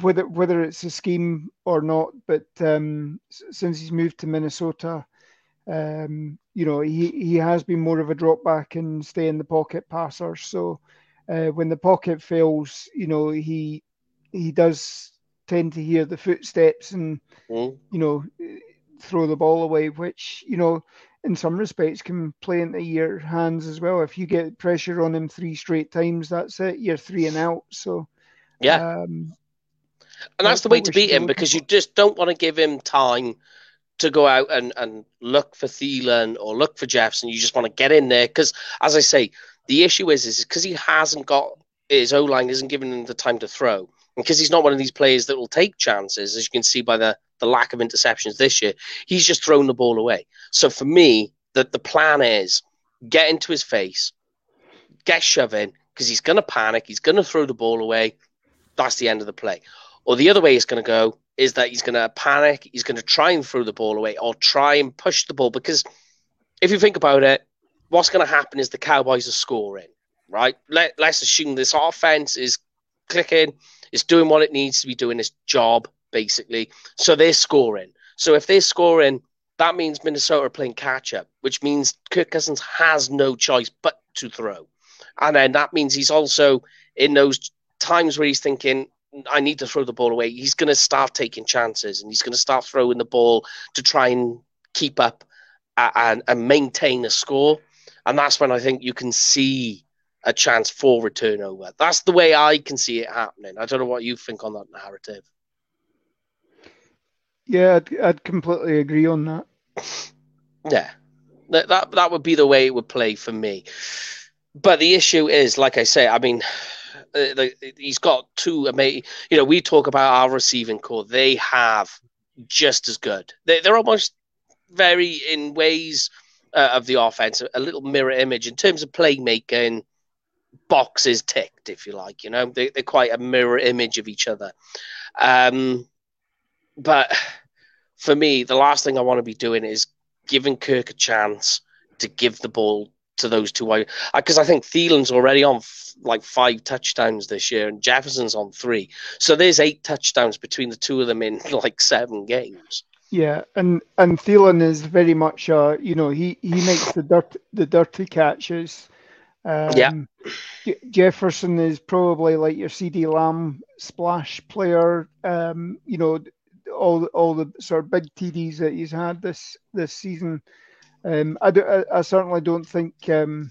whether whether it's a scheme or not, but um, since he's moved to Minnesota, um, you know, he, he has been more of a drop back and stay in the pocket passer. So uh, when the pocket fails, you know, he he does tend to hear the footsteps and mm. you know throw the ball away, which you know in some respects can play into your hands as well. If you get pressure on him three straight times, that's it. You're three and out. So yeah, um, and that's, the way to beat him because you just don't want to give him time to go out and, and look for Thielen or look for Jefferson. You just want to get in there because, as I say, the issue is is because he hasn't got his O line isn't giving him the time to throw and because he's not one of these players that will take chances, as you can see by the the lack of interceptions this year, he's just thrown the ball away. So for me, the, the plan is get into his face, get shoving, because he's going to panic, he's going to throw the ball away. That's the end of the play. Or the other way he's going to go is that he's going to panic, he's going to try and throw the ball away or try and push the ball. Because if you think about it, what's going to happen is the Cowboys are scoring, right? Let, let's assume this offense is clicking, it's doing what it needs to be doing its job basically. So they're scoring. So if they're scoring, that means Minnesota are playing catch up, which means Kirk Cousins has no choice but to throw. And then that means he's also in those times where he's thinking, I need to throw the ball away. He's going to start taking chances and he's going to start throwing the ball to try and keep up and, and maintain a score. And that's when I think you can see a chance for a turnover. That's the way I can see it happening. I don't know what you think on that narrative. Yeah, I'd, I'd completely agree on that. Yeah, that, that that would be the way it would play for me. But the issue is, like I say, I mean, uh, the, he's got two amazing. You know, we talk about our receiving core; they have just as good. They, they're almost very, in ways uh, of the offense, a little mirror image in terms of playmaking, boxes ticked, if you like. You know, they, they're quite a mirror image of each other. Um, but for me, the last thing I want to be doing is giving Kirk a chance to give the ball to those two I because I think Thielen's already on f- like five touchdowns this year and Jefferson's on three. So there's eight touchdowns between the two of them in like seven games. Yeah, and and Thielen is very much uh you know he he makes the dirt the dirty catches. Um, yeah. Jefferson is probably like your CeeDee Lamb splash player. Um, you know, all all the sort of big TDs that he's had this this season. Um, I, do, I, I, certainly don't think um,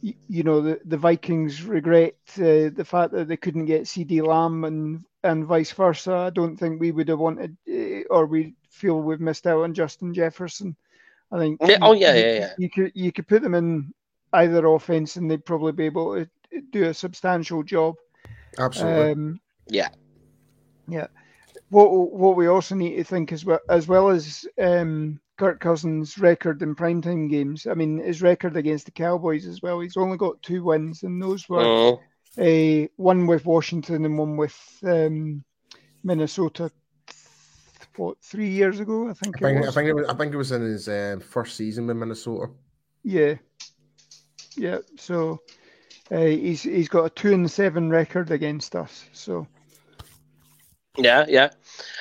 you, you, know the, the Vikings regret uh, the fact that they couldn't get CeeDee Lamb and and vice versa. I don't think we would have wanted uh, or we feel we've missed out on Justin Jefferson. I think. Yeah, oh yeah, yeah, yeah. You could you could put them in either offense and they'd probably be able to do a substantial job. Absolutely. Um, yeah. Yeah. What what we also need to think as well as well as um, Kirk Cousins' record in primetime games. I mean, his record against the Cowboys as well. He's only got two wins, and those were uh, a one with Washington and one with um, Minnesota. What three years ago? I think. I think, I think, it was, I think it was in his uh, first season with Minnesota. Yeah, yeah. So uh, he's he's got a two and seven record against us. So yeah, yeah.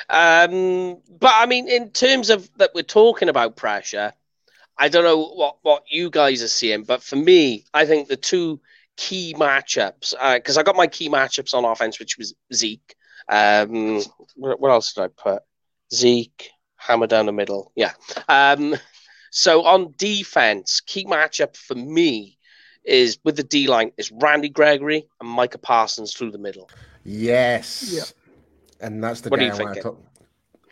Um, but I mean, in terms of that, we're talking about pressure. I don't know what what you guys are seeing, but for me, I think the two key matchups because uh, I got my key matchups on offense, which was Zeke. Um, what, what else did I put? Zeke, hammer down the middle. Yeah. Um, so on defense, key matchup for me is with the D line is Randy Gregory and Micah Parsons through the middle. Yes. Yeah and that's the what guy I want to talk.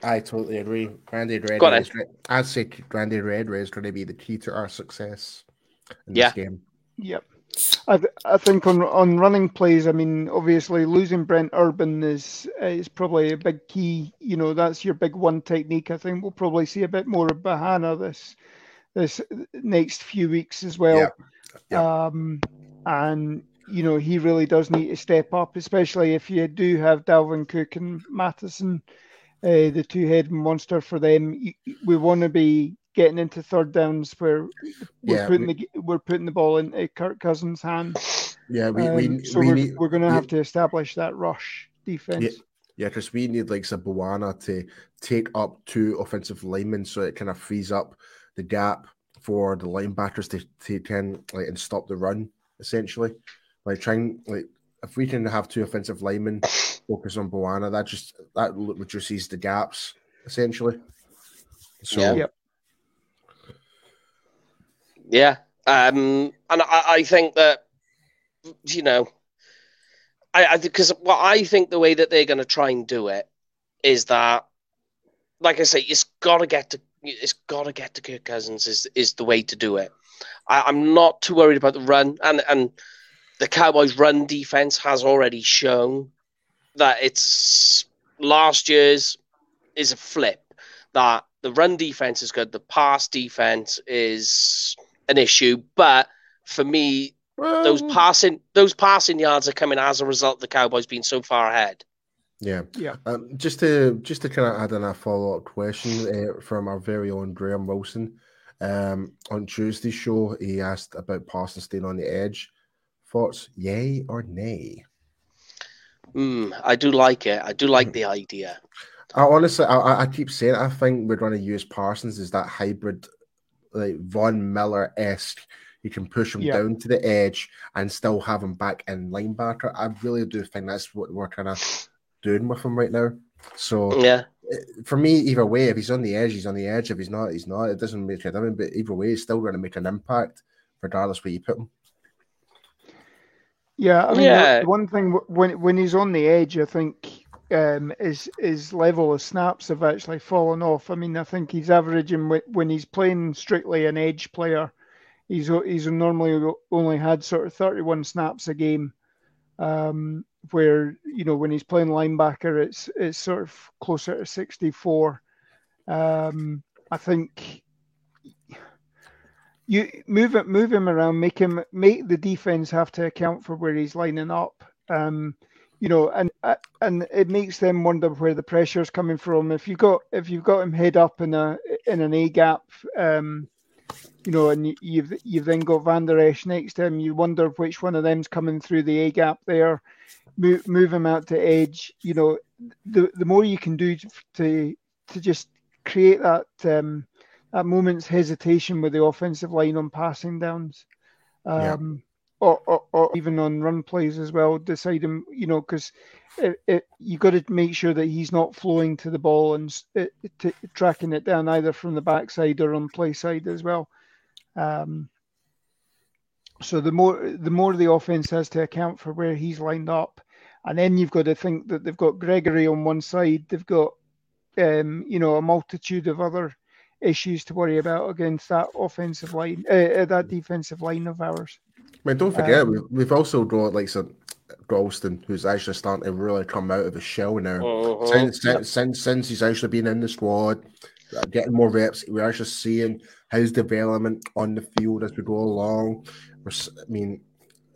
I totally agree. Randy Red. Is, I'd say Randy Red is going to be the key to our success in yeah. this game. Yep. I, th- I think on on running plays, I mean, obviously losing Brent Urban is is probably a big key. You know, that's your big one technique. I think we'll probably see a bit more of Bohanna this this next few weeks as well. Yeah. Yeah. Um, and you know, he really does need to step up, especially if you do have Dalvin Cook and Mattison, uh, the two head monster for them. We want to be getting into third downs where we're yeah, putting we, the we're putting the ball into Kirk Cousins' hands. Yeah, we, um, we so we are need, we're going to have to establish that rush defense. Yeah. Yeah, because we need like say Bohanna to take up two offensive linemen so it kind of frees up the gap for the linebackers to, to can like and stop the run essentially. Like trying like if we can have two offensive linemen focus on Bohanna, that just that reduces the gaps essentially. So yeah. Yep. Yeah. Um, and I, I think that you know, I because what I think the way that they're going to try and do it is that, like I say, it's got to get to it's got to get to Kirk Cousins is is the way to do it. I, I'm not too worried about the run and and the Cowboys' run defense has already shown that it's last year's is a flip. That the run defense is good, the pass defense is an issue. But for me, well, those passing those passing yards are coming as a result of the Cowboys being so far ahead. Yeah, yeah. Um, just to just to kind of add in a follow up question uh, from our very own Graham Wilson. Um, on Tuesday's show, he asked about Parsons staying on the edge. Thoughts, yay or nay? Mm, I do like it. I do like the idea. I honestly, I, I keep saying, I think we're going to use Parsons as that hybrid, like Von Miller esque. You can push him yeah. down to the edge and still have him back in linebacker. I really do think that's what we're kind of doing with him right now. So yeah, eh, for me, either way, if he's on the edge, he's on the edge. If he's not, he's not. It doesn't make a difference. But either way, he's still going to make an impact, regardless where you put him. Yeah, I mean, yeah. one thing when when he's on the edge, I think um, his his level of snaps have actually fallen off. I mean, I think he's averaging when he's playing strictly an edge player, he's he's normally only had sort of 31 snaps a game. Um, where you know when he's playing linebacker, it's it's sort of closer to 64. Um, I think you move it, move him around, make him make the defense have to account for where he's lining up. Um, you know, and uh, and it makes them wonder where the pressure is coming from. If you got if you've got him head up in a in an A gap, um, you know, and you've you've then got Vander Esch next to him, you wonder which one of them's coming through the A gap there. Move, move him out to edge. You know, the the more you can do to to, to just create that um, that moment's hesitation with the offensive line on passing downs. Um, yeah or, or, or, even on run plays as well, deciding, you know, because you've got to make sure that he's not flowing to the ball and it, it, tracking it down either from the backside or on play side as well. Um, so the more the more the offense has to account for where he's lined up, and then you've got to think that they've got Gregory on one side, they've got um, you know a multitude of other issues to worry about against that offensive line, uh, uh that defensive line of ours. I mean, don't forget, um, we've also got like some Ralston, who's actually starting to really come out of his shell now. Uh-huh. Since, since, since, since he's actually been in the squad, uh, getting more reps, we're actually seeing his development on the field as we go along. We're, I mean,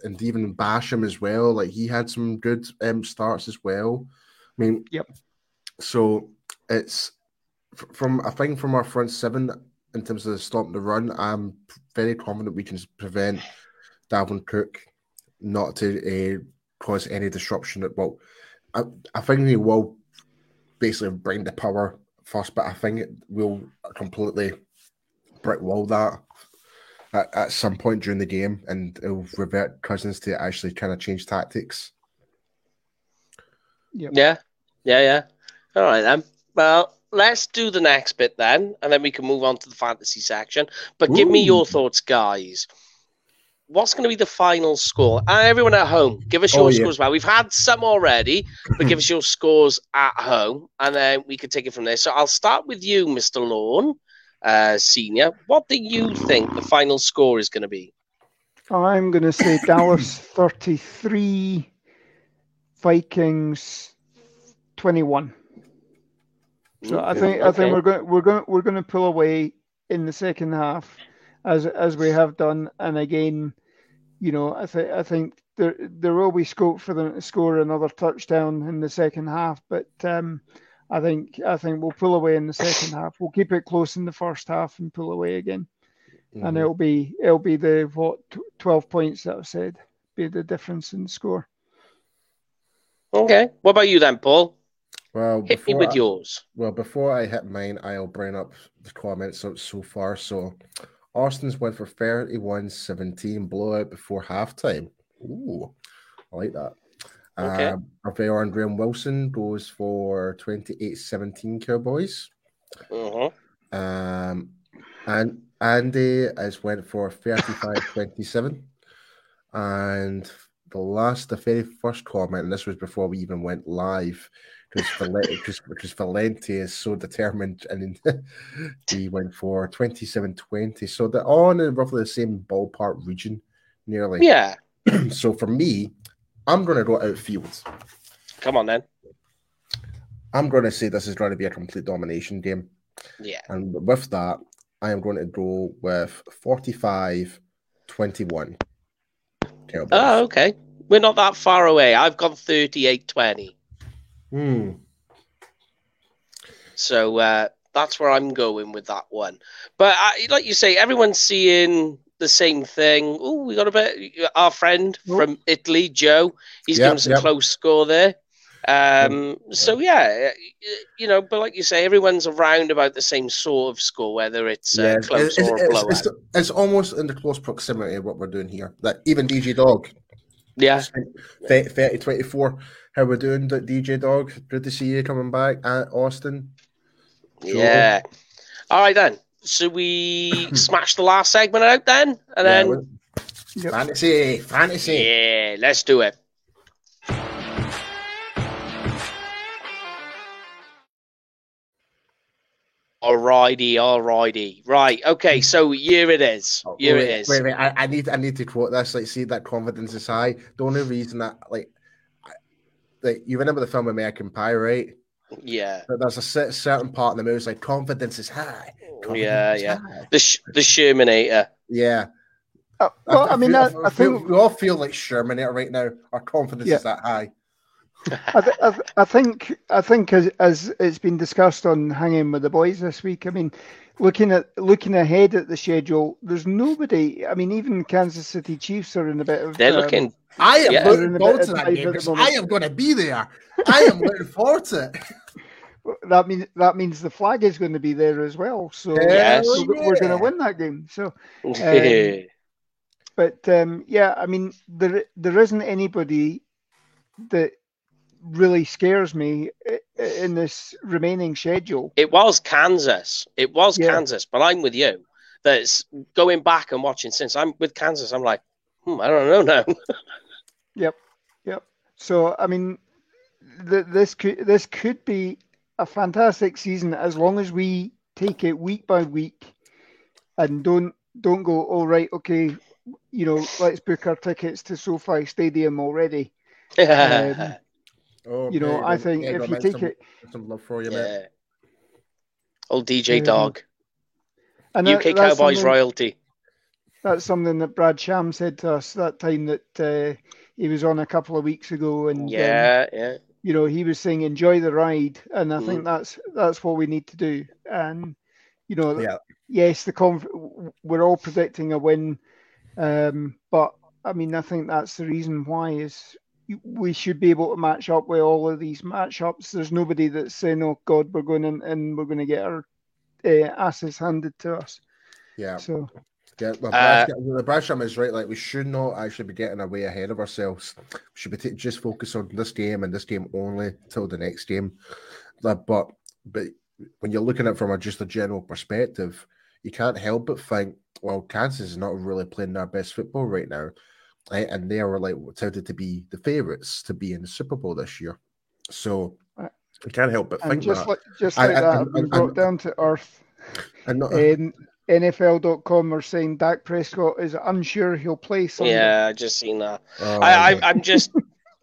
and even Basham as well. Like he had some good um, starts as well. I mean, yep. So it's from I think from our front seven in terms of the stopping the run. I'm very confident we can prevent Dalvin Cook not to uh, cause any disruption. At well, I, I think he will basically bring the power first, but I think it will completely brick wall that at, at some point during the game, and it'll revert Cousins to actually kind of change tactics. Yep. Yeah, yeah, yeah. All right then. Well, let's do the next bit then, and then we can move on to the fantasy section. But Ooh. give me your thoughts, guys what's going to be the final score? And everyone at home, give us oh, your oh, yeah. scores. Well, we've had some already, but give us your scores at home, and then we can take it from there. So I'll start with you, Mr. Lorne, uh, senior. What do you think the final score is going to be? I'm going to say Dallas 33, Vikings 21. So I think okay. I think we're going we're going we're going to pull away in the second half as as we have done, and again you know, I think I think there there will be scope for them to score another touchdown in the second half, but um, I think I think we'll pull away in the second half. We'll keep it close in the first half and pull away again, mm-hmm. and it'll be it'll be the what twelve points that I've said be the difference in score. Okay, what about you then, Paul? Well, hit me with I, yours. Well, before I hit mine, I'll bring up the comments so, so far. So, Austin's went for 31 17 blowout before halftime. Ooh, I like that. Okay. Um, our very own Graham Wilson goes for 28 17 Cowboys. Uh-huh. Um, and Andy has went for 35 27. And the last, the very first comment, and this was before we even went live, because Valente is so determined, and he went for 27-20. So they're all in roughly the same ballpark region, nearly. Yeah. so for me, I'm going to go outfield. Come on then. I'm going to say this is going to be a complete domination game. Yeah. And with that, I am going to go with 45 21. Oh, okay. We're not that far away. I've gone 38 20. Hmm. So uh, that's where I'm going with that one. But I, like you say, everyone's seeing the same thing. Oh, we got a bit. Our friend oh. from Italy, Joe, he's yep, given us a yep. close score there. Um, so yeah, you know, but like you say, everyone's around about the same sort of score, whether it's uh, yeah, close it's, or it's, blowout. It's, it's, almost in the close proximity of what we're doing here. That even DJ Dog, yeah, 30, 24 how we're doing, DJ Dog. Good to see you coming back at Austin. Yeah. All right then. So we smash the last segment out then, and yeah, then yep. fantasy, fantasy. Yeah, let's do it. Alrighty, alrighty. Right, okay, so here it is. Oh, here wait, it is. Wait, wait, I, I, need I need to quote this. Like, see that confidence is high. The only reason that like like you remember the film American Pie, right? Yeah. But there's a certain part in the movie it's like confidence is high. Oh, confidence yeah, yeah. High. The sh- the Shermanator. Yeah. Oh, well, I, I, I mean, feel, I, I, think we all feel like Shermanator right now. Our confidence yeah. is that high. I, th- I, th- I, think I think as, as it's been discussed on hanging with the boys this week. I mean, looking at looking ahead at the schedule, there's nobody. I mean, even Kansas City Chiefs are in a bit of. They're um, looking. I am yeah. looking forward to that game I am going to be there. I am looking forward to it. That means that means the flag is going to be there as well. So yes. we're, we're going to win that game. So, um, but um, yeah, I mean, there there isn't anybody that really scares me in this remaining schedule. It was Kansas. It was yeah. Kansas, but I'm with you. That's going back and watching since I'm with Kansas. I'm like, hmm, I don't know now. yep, yep. So I mean, th- this could this could be a fantastic season as long as we take it week by week and don't don't go. All oh, okay, you know, let's book our tickets to SoFi Stadium already. um, Oh, you know, I think if you take some, it, some love for you, yeah. man. Old DJ um, Dog, and UK that, Cowboys royalty. That's something that Brad Sham said to us that time that uh, he was on a couple of weeks ago, and yeah, um, yeah, you know, he was saying enjoy the ride, and I mm. think that's that's what we need to do. And you know, yeah. yes, the conf- we're all predicting a win, um, but I mean, I think that's the reason why is we should be able to match up with all of these matchups. There's nobody that's saying, "Oh God, we're going in and we're going to get our uh, asses handed to us." Yeah. So. Yeah, well, uh, the Brad Sham is right. Like we should not actually be getting away ahead of ourselves. We should be t- just focus on this game and this game only till the next game. But but when you're looking at it from a, just a general perspective, you can't help but think, well, Kansas is not really playing their best football right now right? and they were like touted to be the favourites to be in the Super Bowl this year. So we can't help but think just that. Like, just like I, that, I, I, brought down to earth. Not, um, NFL.com are saying Dak Prescott is unsure he'll play Sunday. Yeah, I just seen that. Oh, I, I, am just,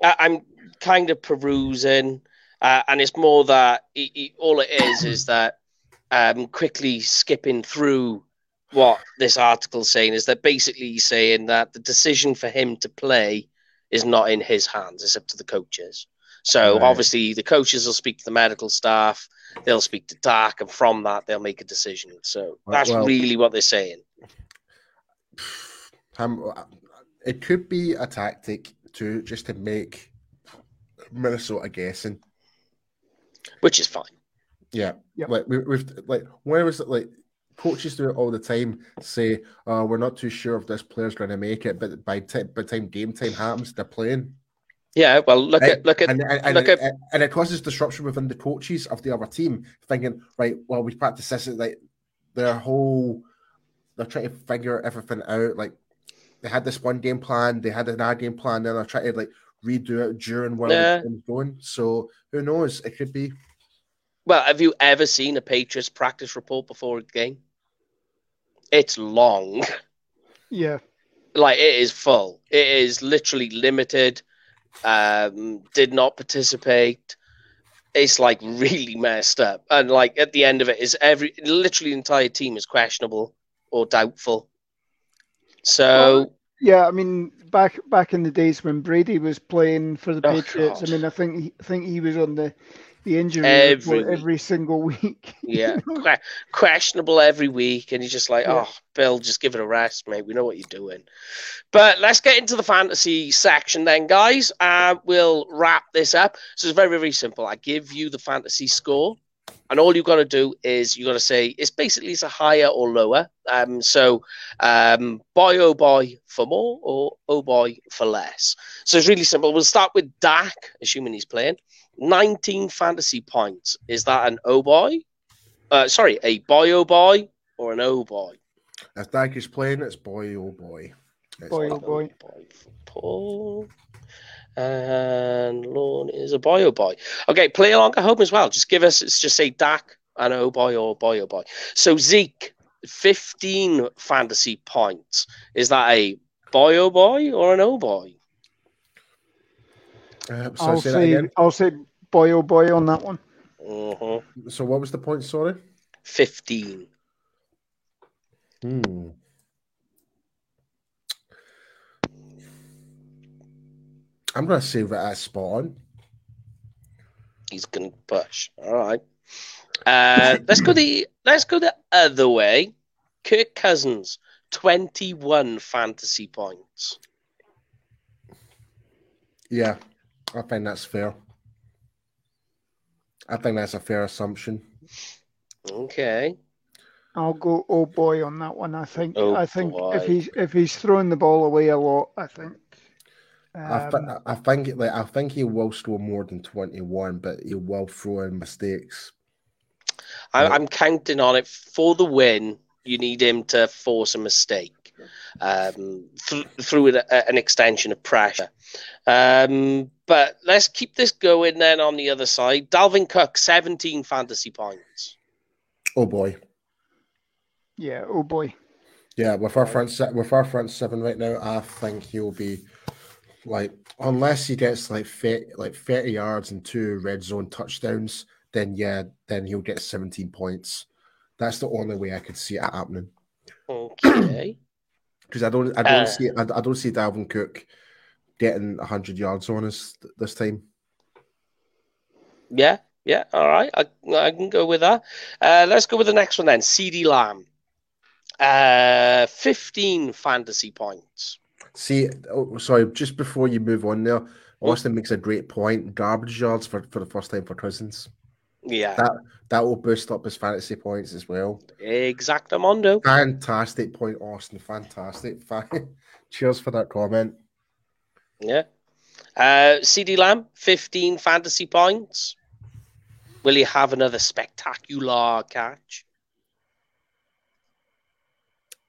I, am kind of perusing, uh, and it's more that he, he, all it is is that um, quickly skipping through what this article's saying is that basically he's saying that the decision for him to play is not in his hands; it's up to the coaches. So right. obviously, the coaches will speak to the medical staff, they'll speak to Dak, and from that, they'll make a decision. So that's well, really what they're saying. Um, it could be a tactic to just to make Minnesota guessing, which is fine. Yeah, yeah. Like we, have like when was it like coaches do it all the time. Say, uh, "We're not too sure if this player's going to make it," but by, t- by the time game time happens, they're playing. Yeah, well, look right? at look at and, and, look and, at and it causes disruption within the coaches of the other team, thinking, right, well, we practice this. Like their whole, they're trying to figure everything out. Like they had this one game plan, they had another game plan, then they're trying to like redo it during while yeah. the game's going. So who knows? It could be. Well, have you ever seen a Patriots practice report before a game? It's long. Yeah. Like it is full. It is literally limited. Um, did not participate. It's like really messed up. And like at the end of it is every literally the entire team is questionable or doubtful. So yeah, I mean back back in the days when Brady was playing for the oh, Patriots, God. I mean I think I think he was on the the injury every, every single week. yeah, que- questionable every week, and you're just like, yeah. oh, Bill, just give it a rest, mate. We know what you're doing. But let's get into the fantasy section then, guys. Uh, we'll wrap this up. So it's very, very simple. I give you the fantasy score. And all you've got to do is you've got to say it's basically it's a higher or lower. Um, so um, boy oh boy for more or oh boy for less. So it's really simple. We'll start with Dak, assuming he's playing. 19 fantasy points. Is that an O boy? Uh, sorry, a boy oh boy or an O boy? If Dak is playing, it's boy oh boy. It's boy oh boy. boy Paul. And Lorne is a boy oh boy. Okay, play along at home as well. Just give us, it's just say Dak and oh boy or boy oh boy. So Zeke, 15 fantasy points. Is that a boy oh boy or an oh boy? Uh, so I'll say, say I'll say boy oh boy on that one. Mm-hmm. So what was the point? Sorry, fifteen. Hmm. I'm gonna say that that's spot on. he's going to push. All right. Uh, let's go the let's go the other way. Kirk Cousins, twenty-one fantasy points. Yeah, I think that's fair. I think that's a fair assumption. Okay. I'll go oh boy on that one. I think Oh I think boy. if he's if he's throwing the ball away a lot, I think. I, Um, th- I think like I think he will score more than twenty one, but he will throw in mistakes. I, I'm counting on it for the win. You need him to force a mistake um, th- through an, an extension of pressure. Um, but let's keep this going then on the other side. Dalvin Cook, 17 fantasy points. Oh boy, yeah, oh boy. yeah. With our front set, with our front seven right now, I think he'll be like unless he gets like 30, like thirty yards and two red zone touchdowns, then yeah, then he'll get seventeen points. That's the only way I could see it happening. Okay. Because I don't, I don't Uh. see, I, I don't see Dalvin Cook getting hundred yards on us th- this time. yeah, yeah, all right. I, I can go with that. Uh, let's go with the next one then. CeeDee Lamb. Uh, 15 fantasy points. See, oh, sorry, just before you move on there, Austin makes a great point. Garbage yards for, for the first time for Cousins. Yeah, That that will boost up his fantasy points as well. exactamundo. Fantastic point, Austin. Fantastic. Cheers for that comment. Yeah. Uh, CeeDee Lamb, 15 fantasy points. Will he have another spectacular catch?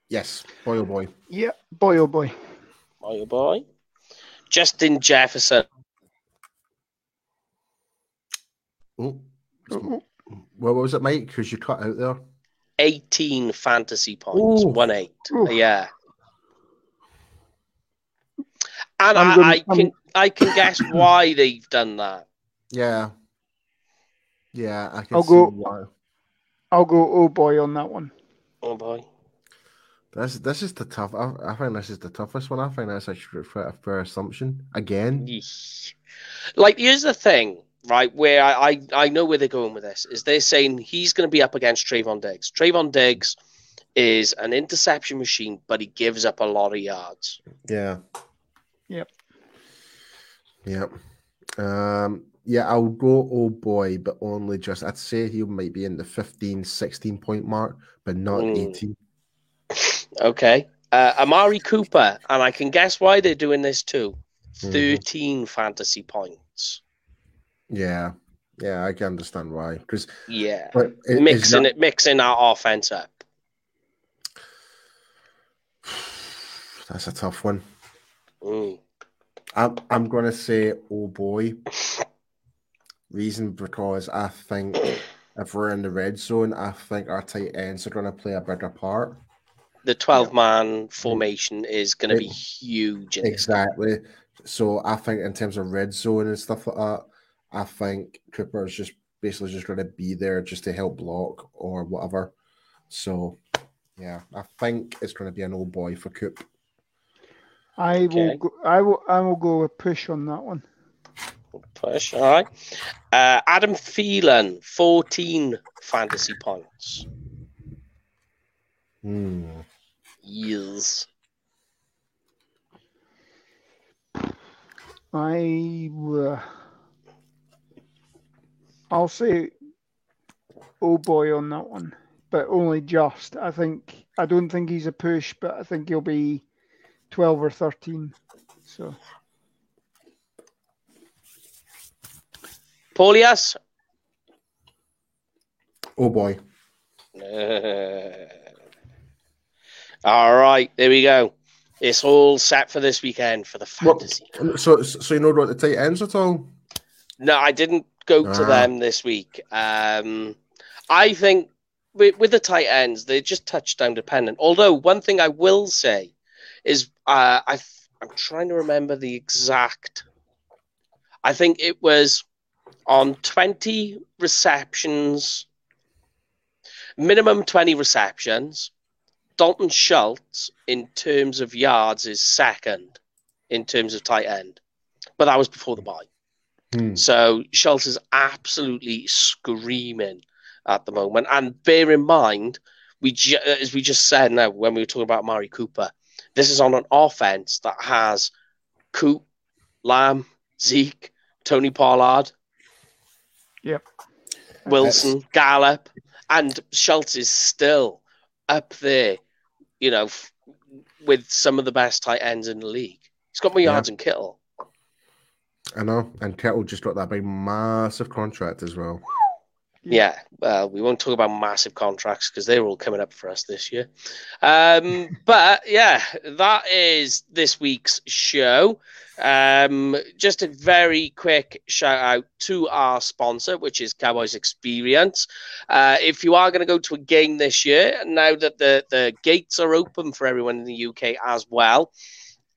Yes, boy oh boy. Yeah, boy oh boy. Boy oh boy. Justin Jefferson, Oh, Oh, what was it, Mike? Because you cut out there. 18 fantasy points. Ooh. 1 8. Ooh. Yeah. And I'm gonna- I can I can guess why they've done that. Yeah. Yeah, I can I'll see go- why. I'll go oh boy on that one. Oh boy. This this is the tough. I, I think this is the toughest one. I think that's actually a fair, a fair assumption. Again, Yeesh. Like, here's the thing, right? Where I, I, I know where they're going with this is they're saying he's going to be up against Trevon Diggs. Trevon Diggs is an interception machine, but he gives up a lot of yards. yeah. Yep. Yep. Um. Yeah, I'll go. Oh boy, but only just. I'd say he might be in the 15, 16 point mark, but not Mm. eighteen. Okay. Uh, Amari Cooper, and I can guess why they're doing this too. Mhm. 13 fantasy points. Yeah. Yeah, I can understand why. Because Yeah. but i- is Mixing that- it, mixing our offense up. That's a tough one. Mm. I'm I'm gonna say oh boy. Reason because I think if we're in the red zone, I think our tight ends are gonna play a bigger part. The 12 man formation is going to be huge. Exactly. So I think in terms of red zone and stuff like that, I think Cooper is just basically just gonna be there just to help block or whatever. So yeah, I think it's gonna be an old boy for Coop. I will Okay. go I will I will go with push on that one. Push. All right. Uh, Adam Thielen, 14 fantasy points. Hmm. Yes. I uh, I'll say oh boy on that one, but only just. I think I don't think he's a push, but I think he'll be twelve or thirteen. So Paulius. Oh boy. Uh, all right. There we go. It's all set for this weekend for the What- fantasy. So so you know about the tight ends at all? No, I didn't go to them this week. Um, I think with, with the tight ends, they're just touchdown dependent. Although one thing I will say is, uh, I I'm trying to remember the exact. I think it was on 20 receptions, minimum 20 receptions. Dalton Schultz, in terms of yards, is second in terms of tight end, but that was before the bye. Hmm. So Schultz is absolutely screaming at the moment. And bear in mind, we ju- as we just said now when we were talking about Amari Cooper, this is on an offense that has Coop, Lamb, Zeke, Tony Pollard. Yep. Wilson, That's... Gallup, and Schultz is still up there, you know, f- with some of the best tight ends in the league. He's got more yards yeah. than Kittle. I know, and Kittle just got that big massive contract as well. Yeah, well, we won't talk about massive contracts because they're all coming up for us this year. Um, but yeah, that is this week's show. Um, just a very quick shout out to our sponsor, which is Cowboys Experience. Uh, if you are going to go to a game this year, now that the, the gates are open for everyone in the UK as well,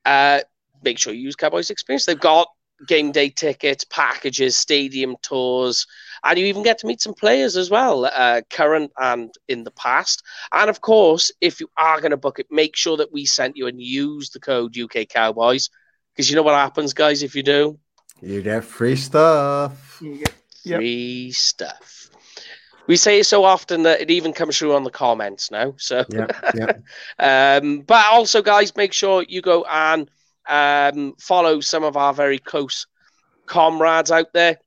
uh, make sure you use Cowboys Experience. They've got game day tickets, packages, stadium tours, and you even get to meet some players as well, uh, current and in the past. And of course, if you are going to book it, make sure that we sent you and use the code UK Cowboys because you know what happens, guys, if you do? You get free stuff. Get, yep. Free stuff. We say it so often that it even comes through on the comments now. So, yeah, yeah. um, but also, guys, make sure you go and um, follow some of our very close comrades out there.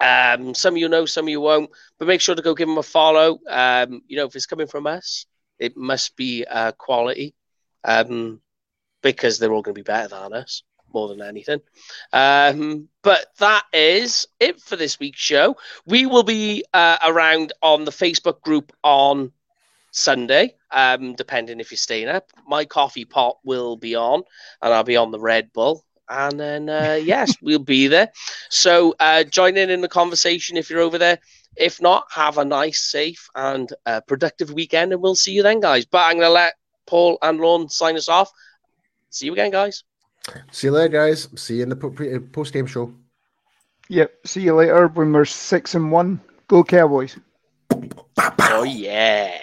Um, some of you know, some of you won't, but make sure to go give them a follow. Um, you know, if it's coming from us, it must be uh, quality um, because they're all going to be better than us more than anything. Um, but that is it for this week's show. We will be uh, around on the Facebook group on Sunday, um, depending if you're staying up. My coffee pot will be on, and I'll be on the Red Bull. And then, uh, yes, we'll be there. So uh, join in in the conversation if you're over there. If not, have a nice, safe, and uh, productive weekend, and we'll see you then, guys. But I'm going to let Paul and Lorne sign us off. See you again, guys. See you later, guys. See you in the post game show. Yep. See you later when we're six and one. Go Cowboys. Oh yeah.